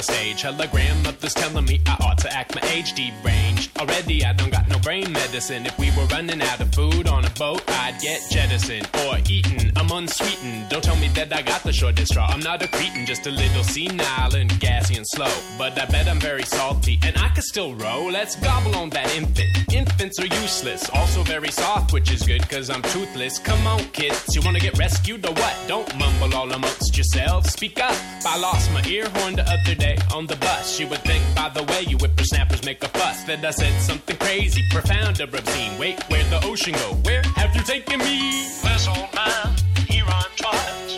The stage. Hella grandmother's telling me I ought to act my age deranged. Already I don't got no brain medicine. If we were running out of food on a boat, I'd get jettisoned or eaten. I'm unsweetened. Don't tell me that I got the shortest straw. I'm not a cretin, just a little senile and gassy and slow. But I bet I'm very salty and I can still roll. Let's gobble on that infant. Infants are useless, also very soft, which is good cause I'm toothless. Come on, kids, you wanna get rescued or what? Don't mumble all amongst yourselves. Speak up. I lost my ear horn the other day on the bus. You would think by the way you whippersnappers make a fuss that I said something crazy, profound or obscene. Wait, where'd the ocean go? Where have you taken me? This old man, he rhymed twice.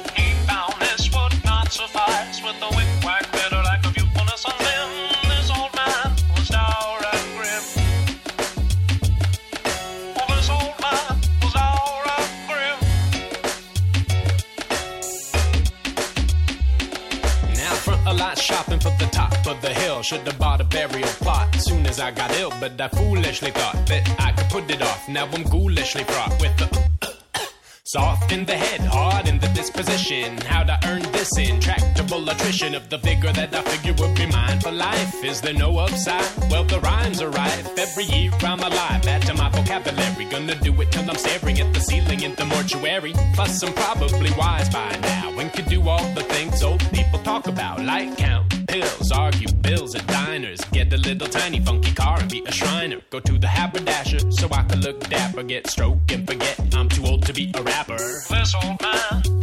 Of the hill. Should have bought a burial plot soon as I got ill, but I foolishly thought that I could put it off. Now I'm ghoulishly fraught with the [coughs] Soft in the head, hard in the disposition. How'd I earn this intractable attrition of the vigor that I figure would be mine for life? Is there no upside? Well, the rhymes are. Every year I'm alive. Add to my vocabulary. Gonna do it till I'm staring at the ceiling in the mortuary. Plus, I'm probably wise by now and could do all the things old people talk about, like count pills, argue bills at diners, get a little tiny funky car and be a shriner. Go to the haberdasher so I can look dapper, get stroke and forget I'm too old to be a rapper. This old man,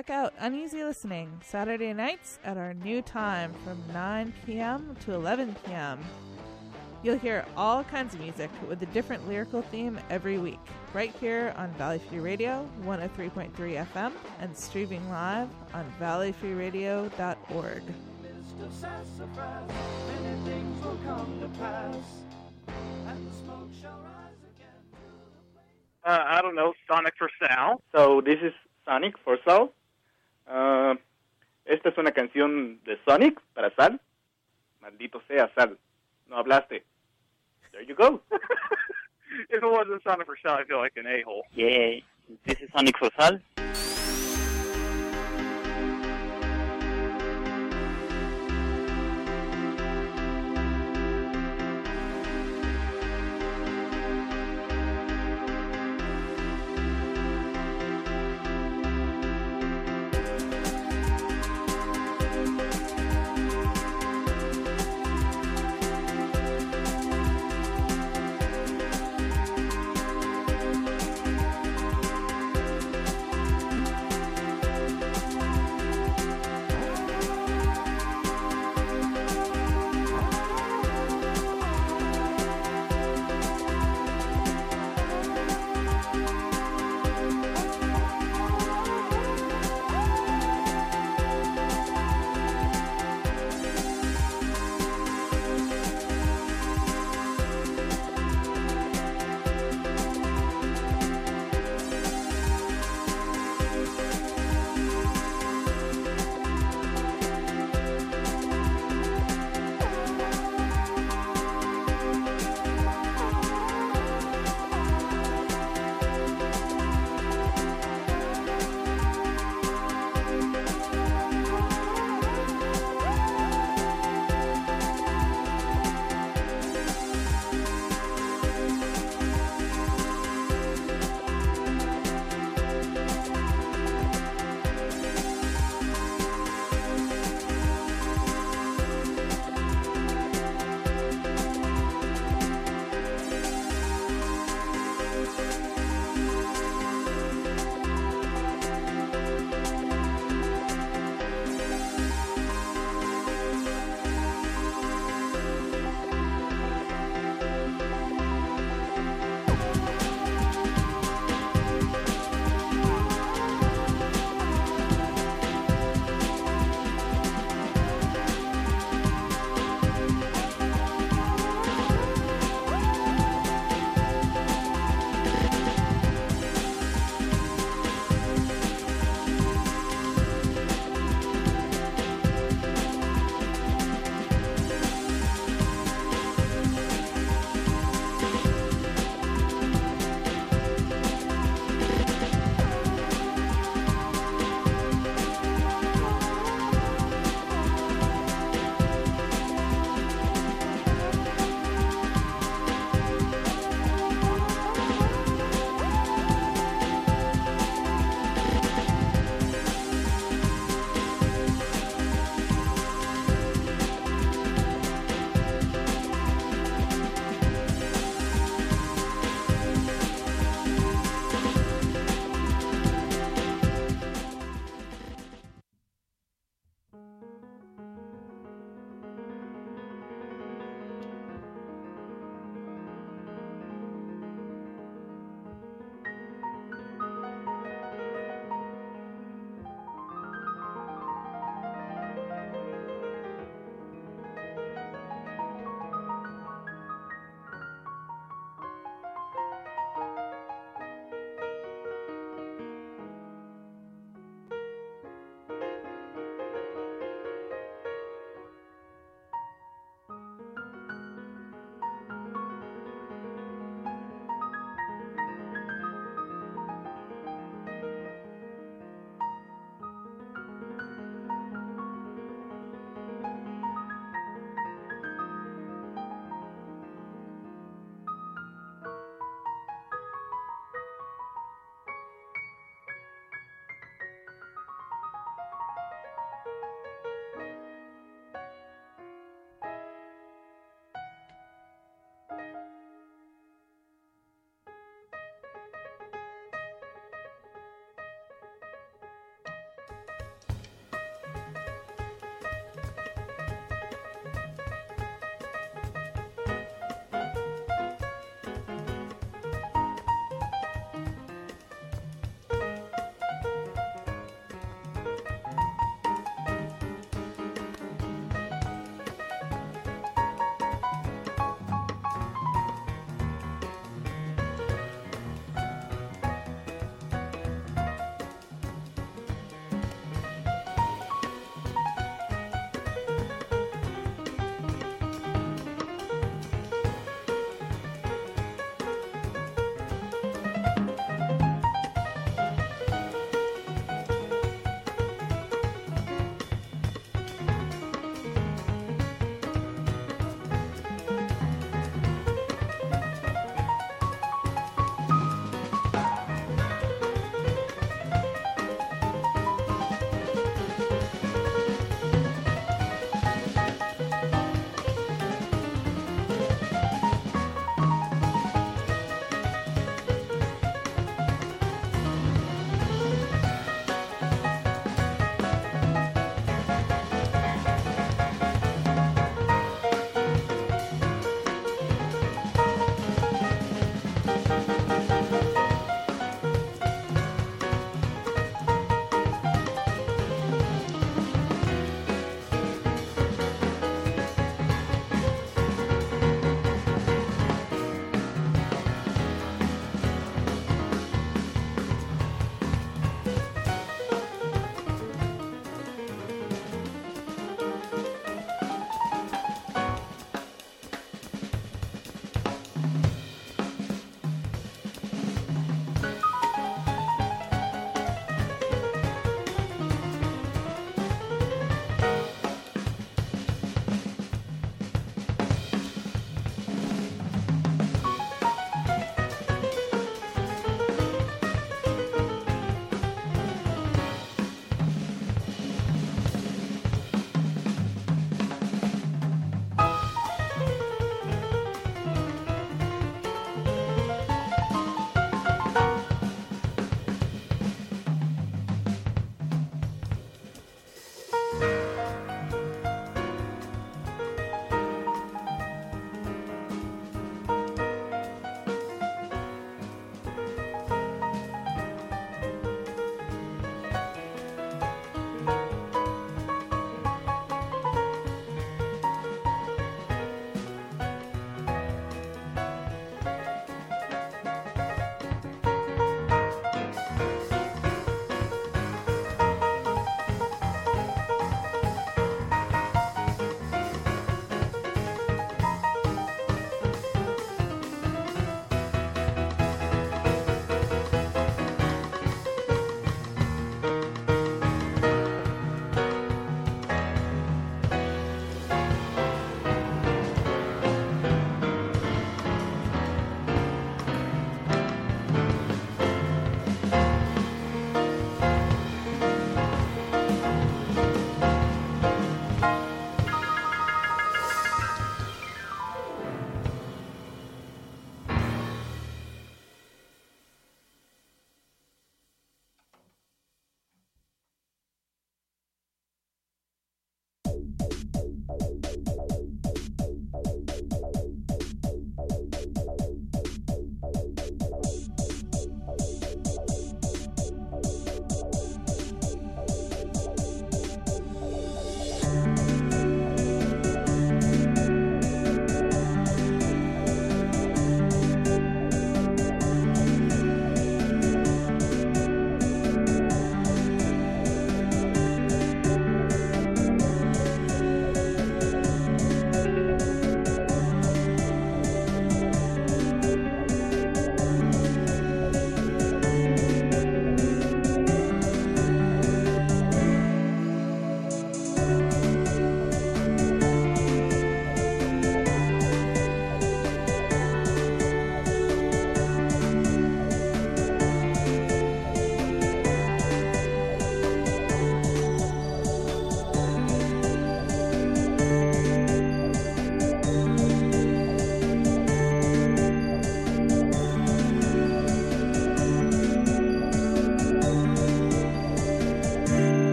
Check out Uneasy Listening Saturday nights at our new time from 9 p.m. to 11 p.m. You'll hear all kinds of music with a different lyrical theme every week, right here on Valley Free Radio 103.3 FM and streaming live on valleyfreeradio.org. Mr. Sassafras, many things will come to pass, and the smoke shall rise again. Uh, I don't know, Sonic for Sal. So this is Sonic for Sal. Uh, esta es una canción de Sonic para Sal. Maldito sea Sal. No hablaste. There you go. [laughs] if it wasn't Sonic for Sal, I feel like an a-hole. Yeah, this is Sonic for Sal.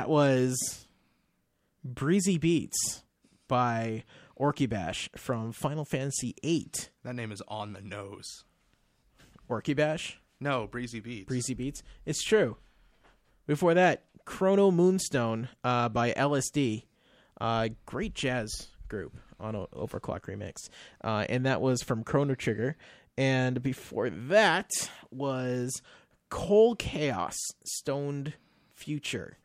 That was Breezy Beats by Orky Bash from Final Fantasy VIII. That name is on the nose. Orky Bash? No, Breezy Beats. Breezy Beats. It's true. Before that, Chrono Moonstone uh, by LSD. Uh, great jazz group on o- Overclock Remix. Uh, and that was from Chrono Trigger. And before that was Cold Chaos Stoned Future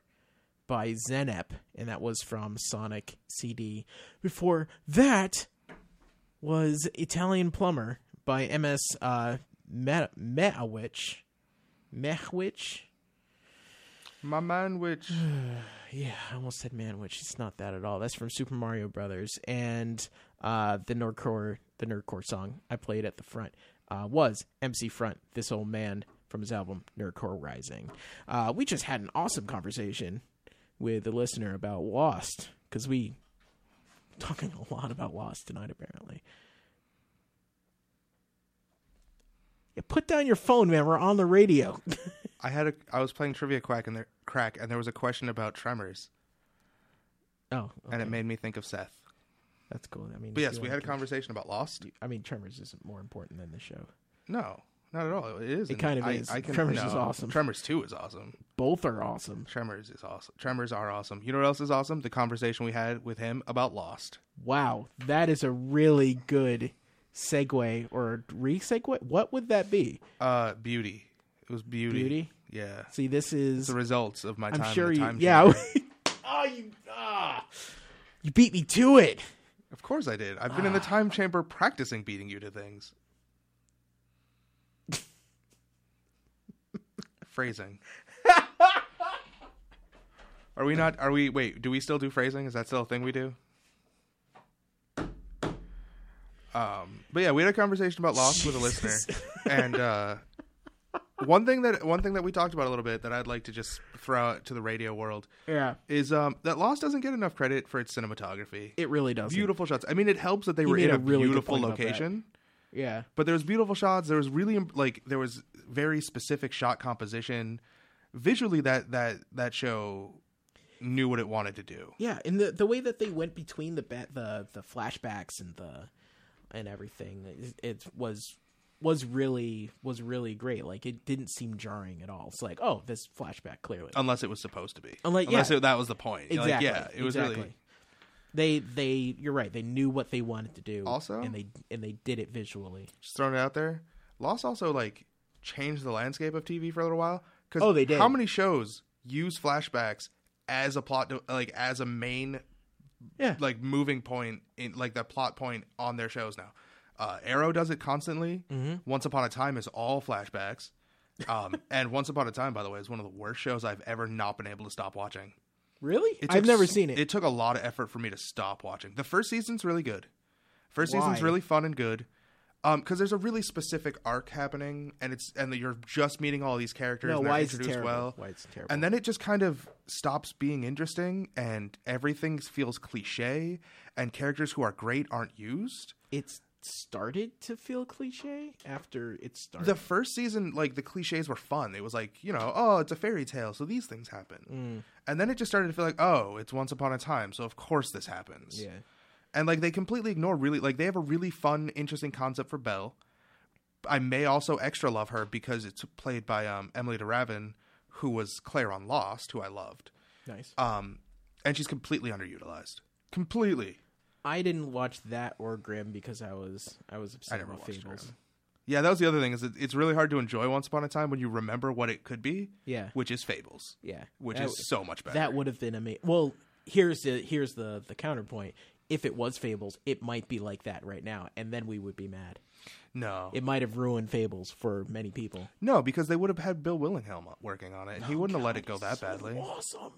by Zenep. And that was from Sonic CD. Before that was Italian Plumber by MS uh, Meta- Metawitch. My man, yeah, I almost said Manwich. It's not that at all. That's from Super Mario Brothers, and uh, the nerdcore, the nerdcore song I played at the front uh, was MC Front. This old man from his album Nerdcore Rising. Uh, we just had an awesome conversation with the listener about Lost because we talking a lot about Lost tonight apparently. Yeah, put down your phone, man. We're on the radio. [laughs] I had a I was playing trivia quack and there crack and there was a question about tremors. Oh, and it made me think of Seth. That's cool. I mean, But yes, we had a conversation about Lost. I mean, Tremors isn't more important than the show. No, not at all. It is. It kind of I, is. I can, Tremors is awesome. Tremors Two is awesome. Both are awesome. Tremors is awesome. Tremors are awesome. You know what else is awesome? The conversation we had with him about Lost. Wow, that is a really good segue or re-segue. What would that be? Uh, beauty. It was beauty. Beauty? Yeah. See, this is It's the results of my time. I'm in sure you. time Yeah. oh, [laughs] you. Ah, you beat me to it. Of course I did. I've been in the time chamber practicing beating you to things. Phrasing. [laughs] Are we not? Are we? Wait. Do we still do phrasing? Is that still a thing we do? Um. But yeah, we had a conversation about Lost with a listener, and uh, one thing that one thing that we talked about a little bit that I'd like to just throw out to the radio world, Yeah. is um that Lost doesn't get enough credit for its cinematography. It really doesn't. Beautiful shots. I mean, it helps that they He were in a really beautiful point about that. location. Yeah. But there was beautiful shots. There was really like there was very specific shot composition. Visually, that that that show knew what it wanted to do. Yeah, and the the way that they went between the the the flashbacks and the and everything, it, it was was really was really great. Like it didn't seem jarring at all. It's like, oh, this flashback clearly. Unless it was supposed to be. Unless, Unless yeah. it, that was the point. Like, Exactly. yeah, it was exactly. really. They they you're right. They knew what they wanted to do. Also- and they and they did it visually. Just throwing it out there. Lost also like changed the landscape of TV for a little while. 'Cause Oh, they did. How many shows use flashbacks as a plot, to, like as a main, yeah, like moving point in like the plot point on their shows now. Uh, Arrow does it constantly. Mhm. Once Upon a Time is all flashbacks. Um, [laughs] and Once Upon a Time, by the way, is one of the worst shows I've ever not been able to stop watching. Really? It I've never seen it. It took a lot of effort for me to stop watching. The first season's really good. First season's really fun and good. Um, because there's a really specific arc happening, and it's and you're just meeting all these characters. No, and why is it terrible? well. Why it's terrible? And then it just kind of stops being interesting, and everything feels cliche, and characters who are great aren't used. It's started to feel cliche after it started. The first season, like the cliches were fun. It was like you know, oh, it's a fairy tale, so these things happen. Mm. And then it just started to feel like, oh, it's Once Upon a Time, so of course this happens. Yeah. And like they completely ignore really like they have a really fun, interesting concept for Belle. I may also extra love her because it's played by um, Emily de Ravin, who was Claire on Lost, who I loved. Nice. Um, and she's completely underutilized. Completely. I didn't watch that or Grimm because I was I was upset I never with watched Fables. Grimm. Yeah, that was the other thing is it, it's really hard to enjoy Once Upon a Time when you remember what it could be. Yeah. which is Fables. Yeah, which That is so much better. That would have been amazing. Well, here's the here's the the counterpoint. If it was Fables, it might be like that right now, and then we would be mad. No, It might have ruined Fables for many people. no, because they would have had Bill Willingham working on it, and he oh, wouldn't have let it go that badly. Awesome.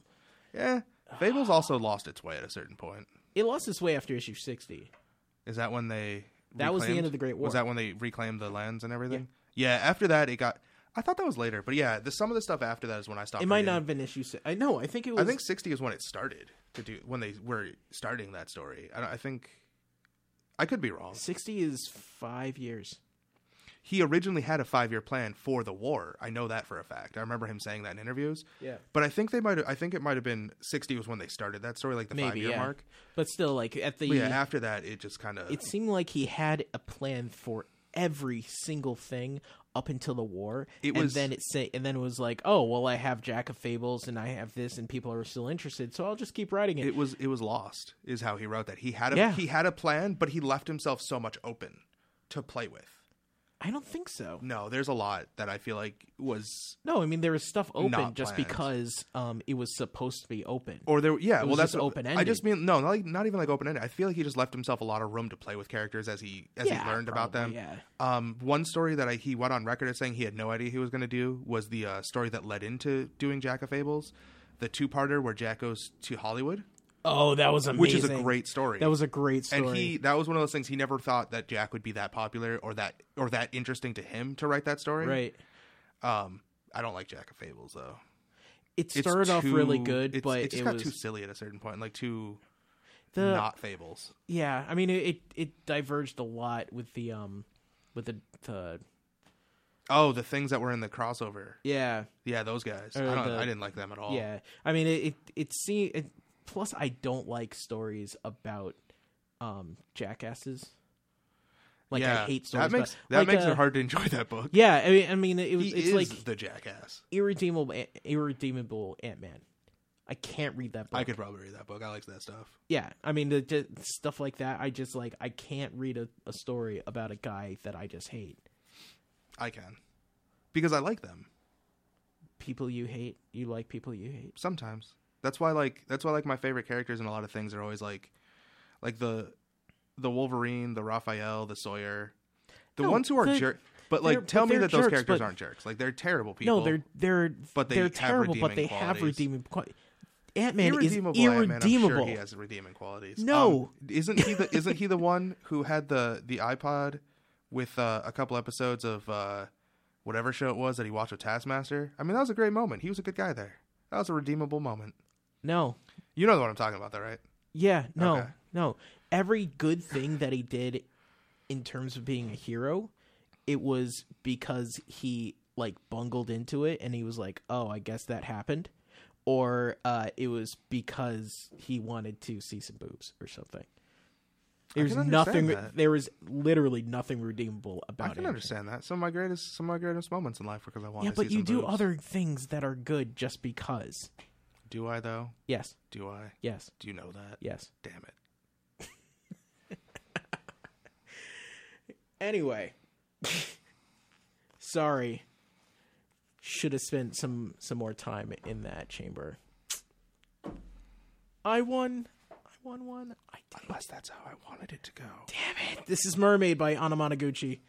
Yeah, Fables also lost its way at a certain point. It lost its way after issue sixty. Is that when they? That was the end of the Great War. Was that when they reclaimed the lands and everything? Yeah. After that, it got. I thought that was later, but yeah, the, some of the stuff after that is when I stopped. It might reading. not have been issue. Si- I know. I think it was. I think sixty is when it started to do when they were starting that story. I, I think I could be wrong. sixty is five years. He originally had a five year plan for the war. I know that for a fact. I remember him saying that in interviews. Yeah. But I think they might. I think it might have been sixty was when they started that story, like the five year yeah. mark. But still, like at the But yeah, after that, it just kind of. it seemed like he had a plan for every single thing up until the war. It and was- then it say and then it was like, oh well, I have Jack of Fables and I have this, and people are still interested, so I'll just keep writing it. It was it was lost, is how he wrote that. He had a Yeah. he had a plan, but he left himself so much open to play with. I don't think so. No, there's a lot that I feel like was No, I mean there was stuff open Not just planned. because um it was supposed to be open. or there yeah It well was that's just what- open-ended. I just mean no not, like, not even like open ended. I feel like he just left himself a lot of room to play with characters as he as Yeah, he learned about them. probably, Um, one story that I, he went on record as saying he had no idea he was going to do was the uh, story that led into doing Jack of Fables, the two parter where Jack goes to Hollywood. Oh, that was amazing. Which is a great story. That was a great story. And he that was one of those things he never thought that Jack would be that popular or that or that interesting to him to write that story. Right. Um, I don't like Jack of Fables though. It It's started off really good, it's, but it just it got was too silly at a certain point, like too The- not fables. Yeah, I mean it, it it diverged a lot with the um with the the Oh, the things that were in the crossover. yeah Yeah, those guys. I, the- I didn't like them at all. Yeah, I mean it it, it see it, plus I don't like stories about um jackasses. Like Yeah, I hate stories. That makes about, that like, makes uh, it hard to enjoy that book. Yeah, I mean, I mean it was He it's is like the jackass. irredeemable irredeemable Ant Man. I can't read that book. I could probably read that book. I like that stuff. Yeah, I mean, the, the stuff like that. I just like I can't read a, a story about a guy that I just hate. I can because I like them People you hate, you like people you hate. sometimes. That's why like that's why like my favorite characters in a lot of things are always like like the the Wolverine, the Raphael, the Sawyer, the No, ones who are the- jerk. But like, tell but me that those characters but- aren't jerks. Like they're terrible people. No, they're they're but they they're have terrible, but they redeeming have qualities. redeeming. Quali- Ant Man is irredeemable. Ant-Man, I'm irredeemable. sure he has redeeming qualities. No. Um, isn't he the isn't he the one who had the the iPod with uh, a couple episodes of uh, whatever show it was that he watched with Taskmaster? I mean, that was a great moment. He was a good guy there. That was a redeemable moment. No, You know what I'm talking about, though, right? yeah, no, Okay. no. Every good thing that he did in terms of being a hero, it was because he like bungled into it and he was like, "Oh, I guess that happened," or uh, it was because he wanted to see some boobs or something. There's nothing. that. There was literally nothing redeemable about it. I can understand that. Some of my greatest some of my greatest moments in life were because I wanted Yeah, to but see you do boobs. other things that are good just because. Do I though? Yes. Do I? Yes. Do you know that? Yes. Damn it. [laughs] Anyway, [laughs] sorry. Should have spent some some more time in that chamber. I won. I won one. I did. Unless that's how I wanted it to go. Damn it! This is Mermaid by Anamanaguchi.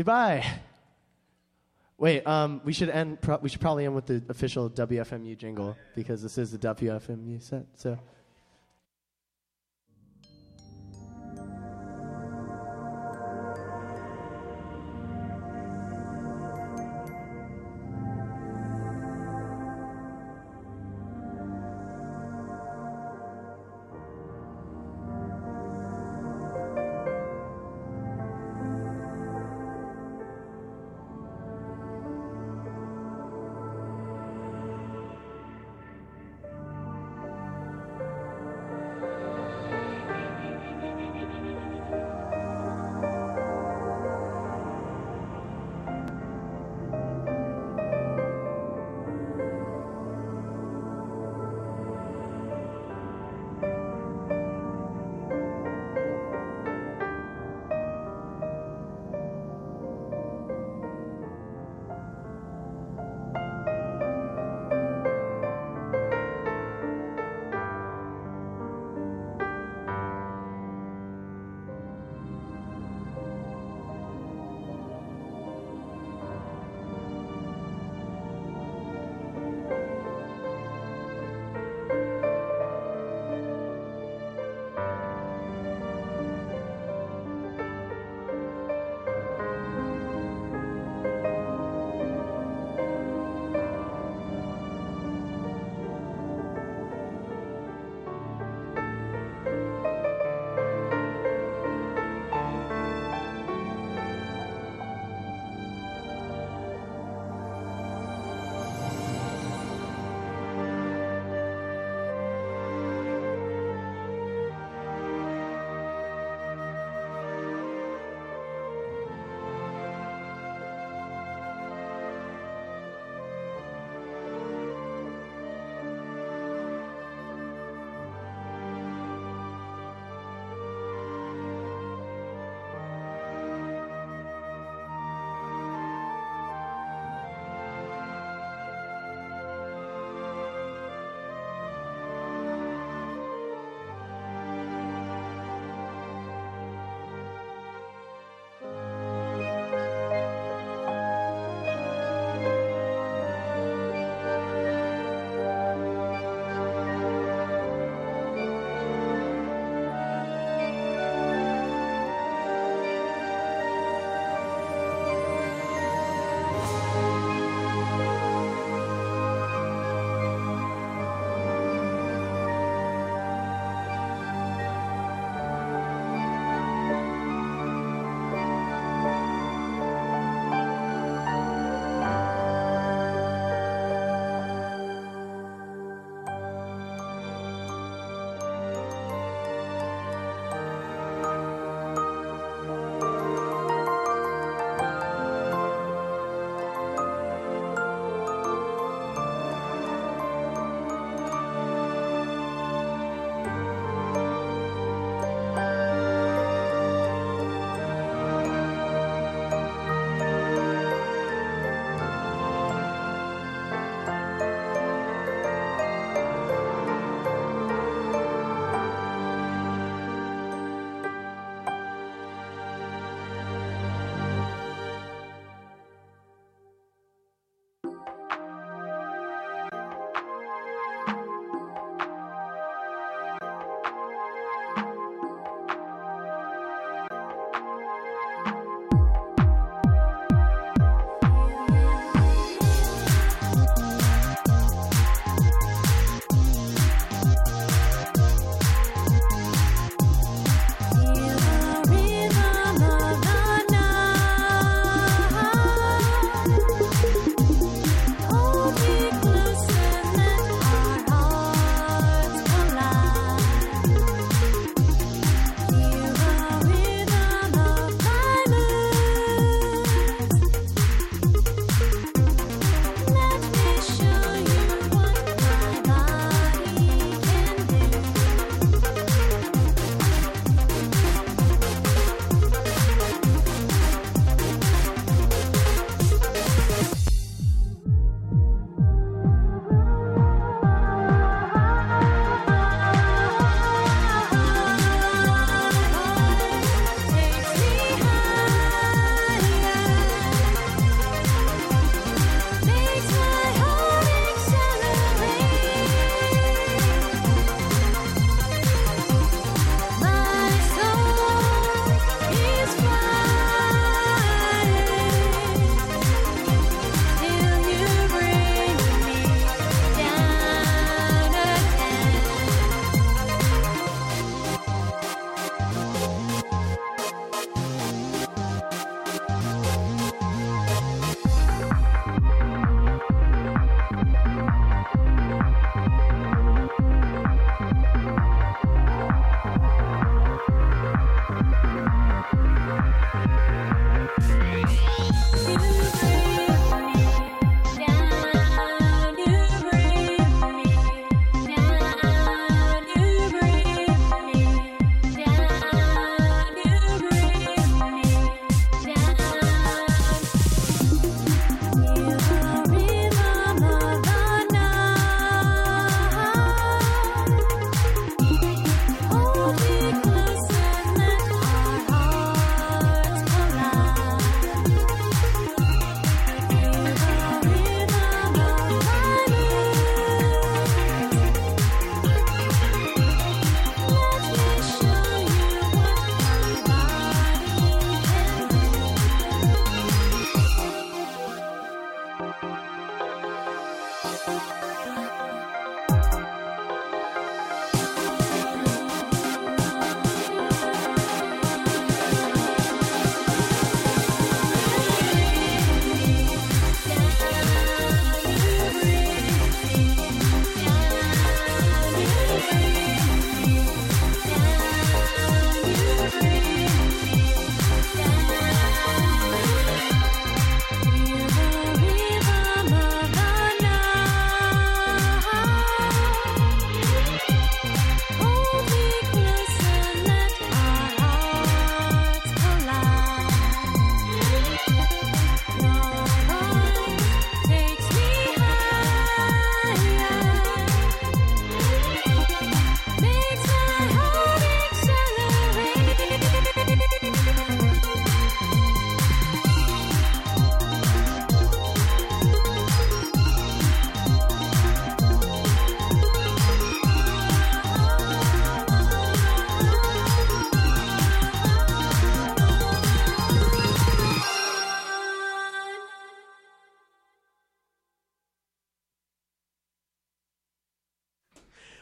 Goodbye. Wait, um, we should end. Pro- we should probably end with the official WFMU jingle because this is the WFMU set. So.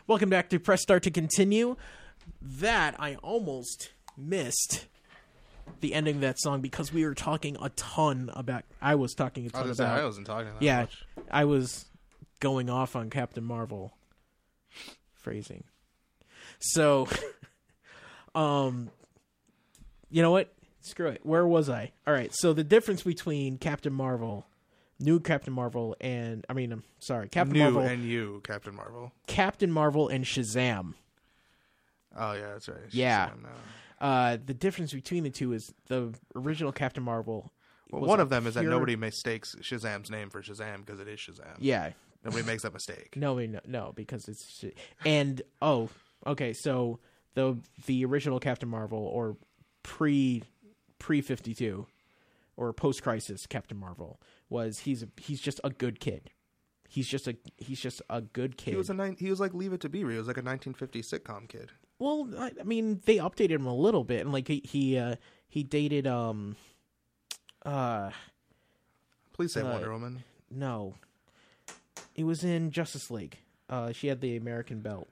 Welcome back to Press Start to Continue. That I almost missed the ending of that song because we were talking a ton about. I was talking a ton was about. say, I wasn't talking that yeah, much. I was going off on Captain Marvel phrasing. So, [laughs] um, you know what? Screw it. Where was I? All right. So the difference between Captain Marvel, new Captain Marvel, and I mean, I'm sorry, Captain New Marvel, and you, Captain Marvel. Captain Marvel, and Shazam. Oh yeah, that's right. Yeah. Shazam now. Uh, the difference between the two is the original Captain Marvel. Well, one of them is that nobody mistakes Shazam's name for Shazam because it is Shazam. Yeah. Nobody makes that mistake. No, no, no, because it's sh- and oh, okay. So the the original Captain Marvel or pre pre fifty two or post crisis Captain Marvel was he's he's just a good kid. He's just a he's just a good kid. He was a nine, he was like Leave It to Beaver. He was like a 1950s sitcom kid. Well, I, I mean, they updated him a little bit, and like he he uh, he dated um, uh, Please say uh, Wonder Woman. No, it was in Justice League. Uh, she had the American belt.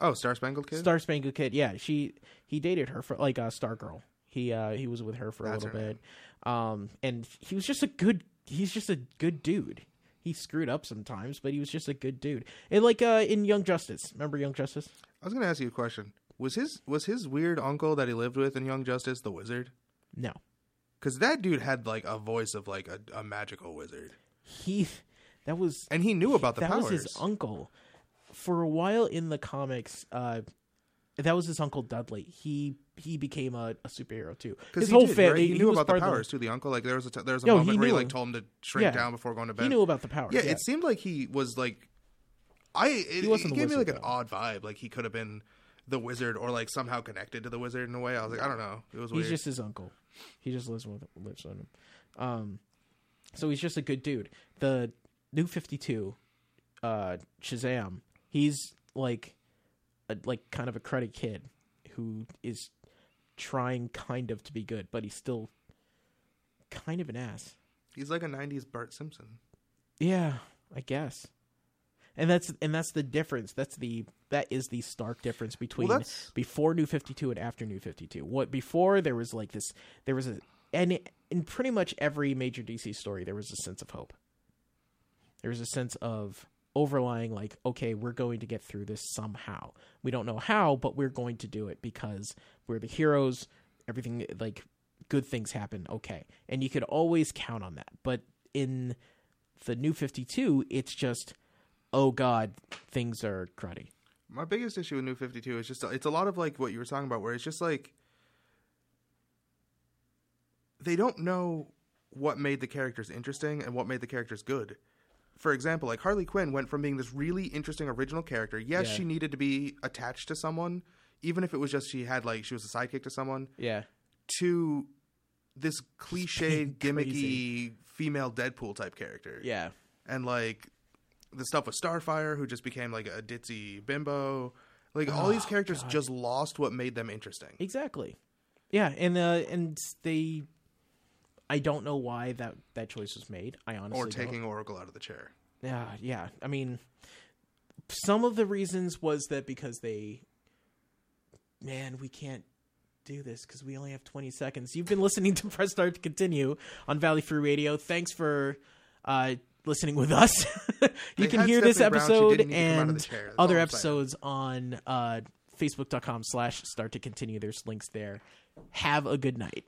Oh, Star Spangled Kid. Star Spangled Kid. Yeah, she he dated her for like a uh, Star Girl. He uh he was with her for a little bit. Um, and he was just a good. He's just a good dude. He screwed up sometimes, but he was just a good dude. And like uh in Young Justice, remember Young Justice? I was gonna ask you a question. Was his was his weird uncle that he lived with in Young Justice the wizard? No. Because that dude had like a voice of like a, a magical wizard. He that was and he knew about the that powers. was his uncle. For a while in the comics, uh, that was his uncle Dudley. He he became a, a superhero too. His he whole did, family. right? He knew was about the powers too. The uncle, like there was a t- there was a No, he moment where he knew. like told him to shrink Yeah. down before going to bed. He knew about the powers, Yeah, yeah. it seemed like he was like, I it, He wasn't it the gave me like wizard, an odd vibe. Like he could have been the wizard or like somehow connected to the wizard in a way. I was like, I don't know. It was He's weird. just his uncle. He just lives with lives with him. Um, so he's just a good dude. The new Fifty Two, uh, Shazam. He's like, a, like kind of a credit kid who is trying kind of to be good, but he's still kind of an ass. He's like a '90s Bart Simpson. Yeah, I guess. And that's and that's the difference. That's the that is the stark difference between that's- before New Fifty Two and after New Fifty Two. What before there was like this, there was a and in pretty much every major DC story there was a sense of hope. There was a sense of overlying like, okay, we're going to get through this somehow. We don't know how, but we're going to do it because we're the heroes. Everything like good things happen. Okay, and you could always count on that. But in the new 52 it's just oh god things are cruddy My biggest issue with New Fifty Two is just it's a lot of like what you were talking about, where it's just like they don't know what made the characters interesting and what made the characters good. For example, like Harley Quinn went from being this really interesting original character. Yes, Yeah. she needed to be attached to someone, even if it was just she had like she was a sidekick to someone. Yeah. To this cliched, gimmicky female Deadpool type character. Yeah. And like the stuff with Starfire, who just became like a ditzy bimbo. Like all Oh, these characters God. just lost what made them interesting. exactly yeah and uh and they i don't know why that that choice was made. I honestly Or don't. taking Oracle out of the chair. yeah yeah. I mean some of the reasons was that because they man we can't do this because we only have 20 seconds. You've been listening to [laughs] press start to continue on valley free radio. Thanks for uh listening with us. [laughs] You They can hear this Stephanie she episode didn't need to come out of and the chair, that's other all I'm saying. episodes on uh facebook.com slash start to continue. There's links there. Have a good night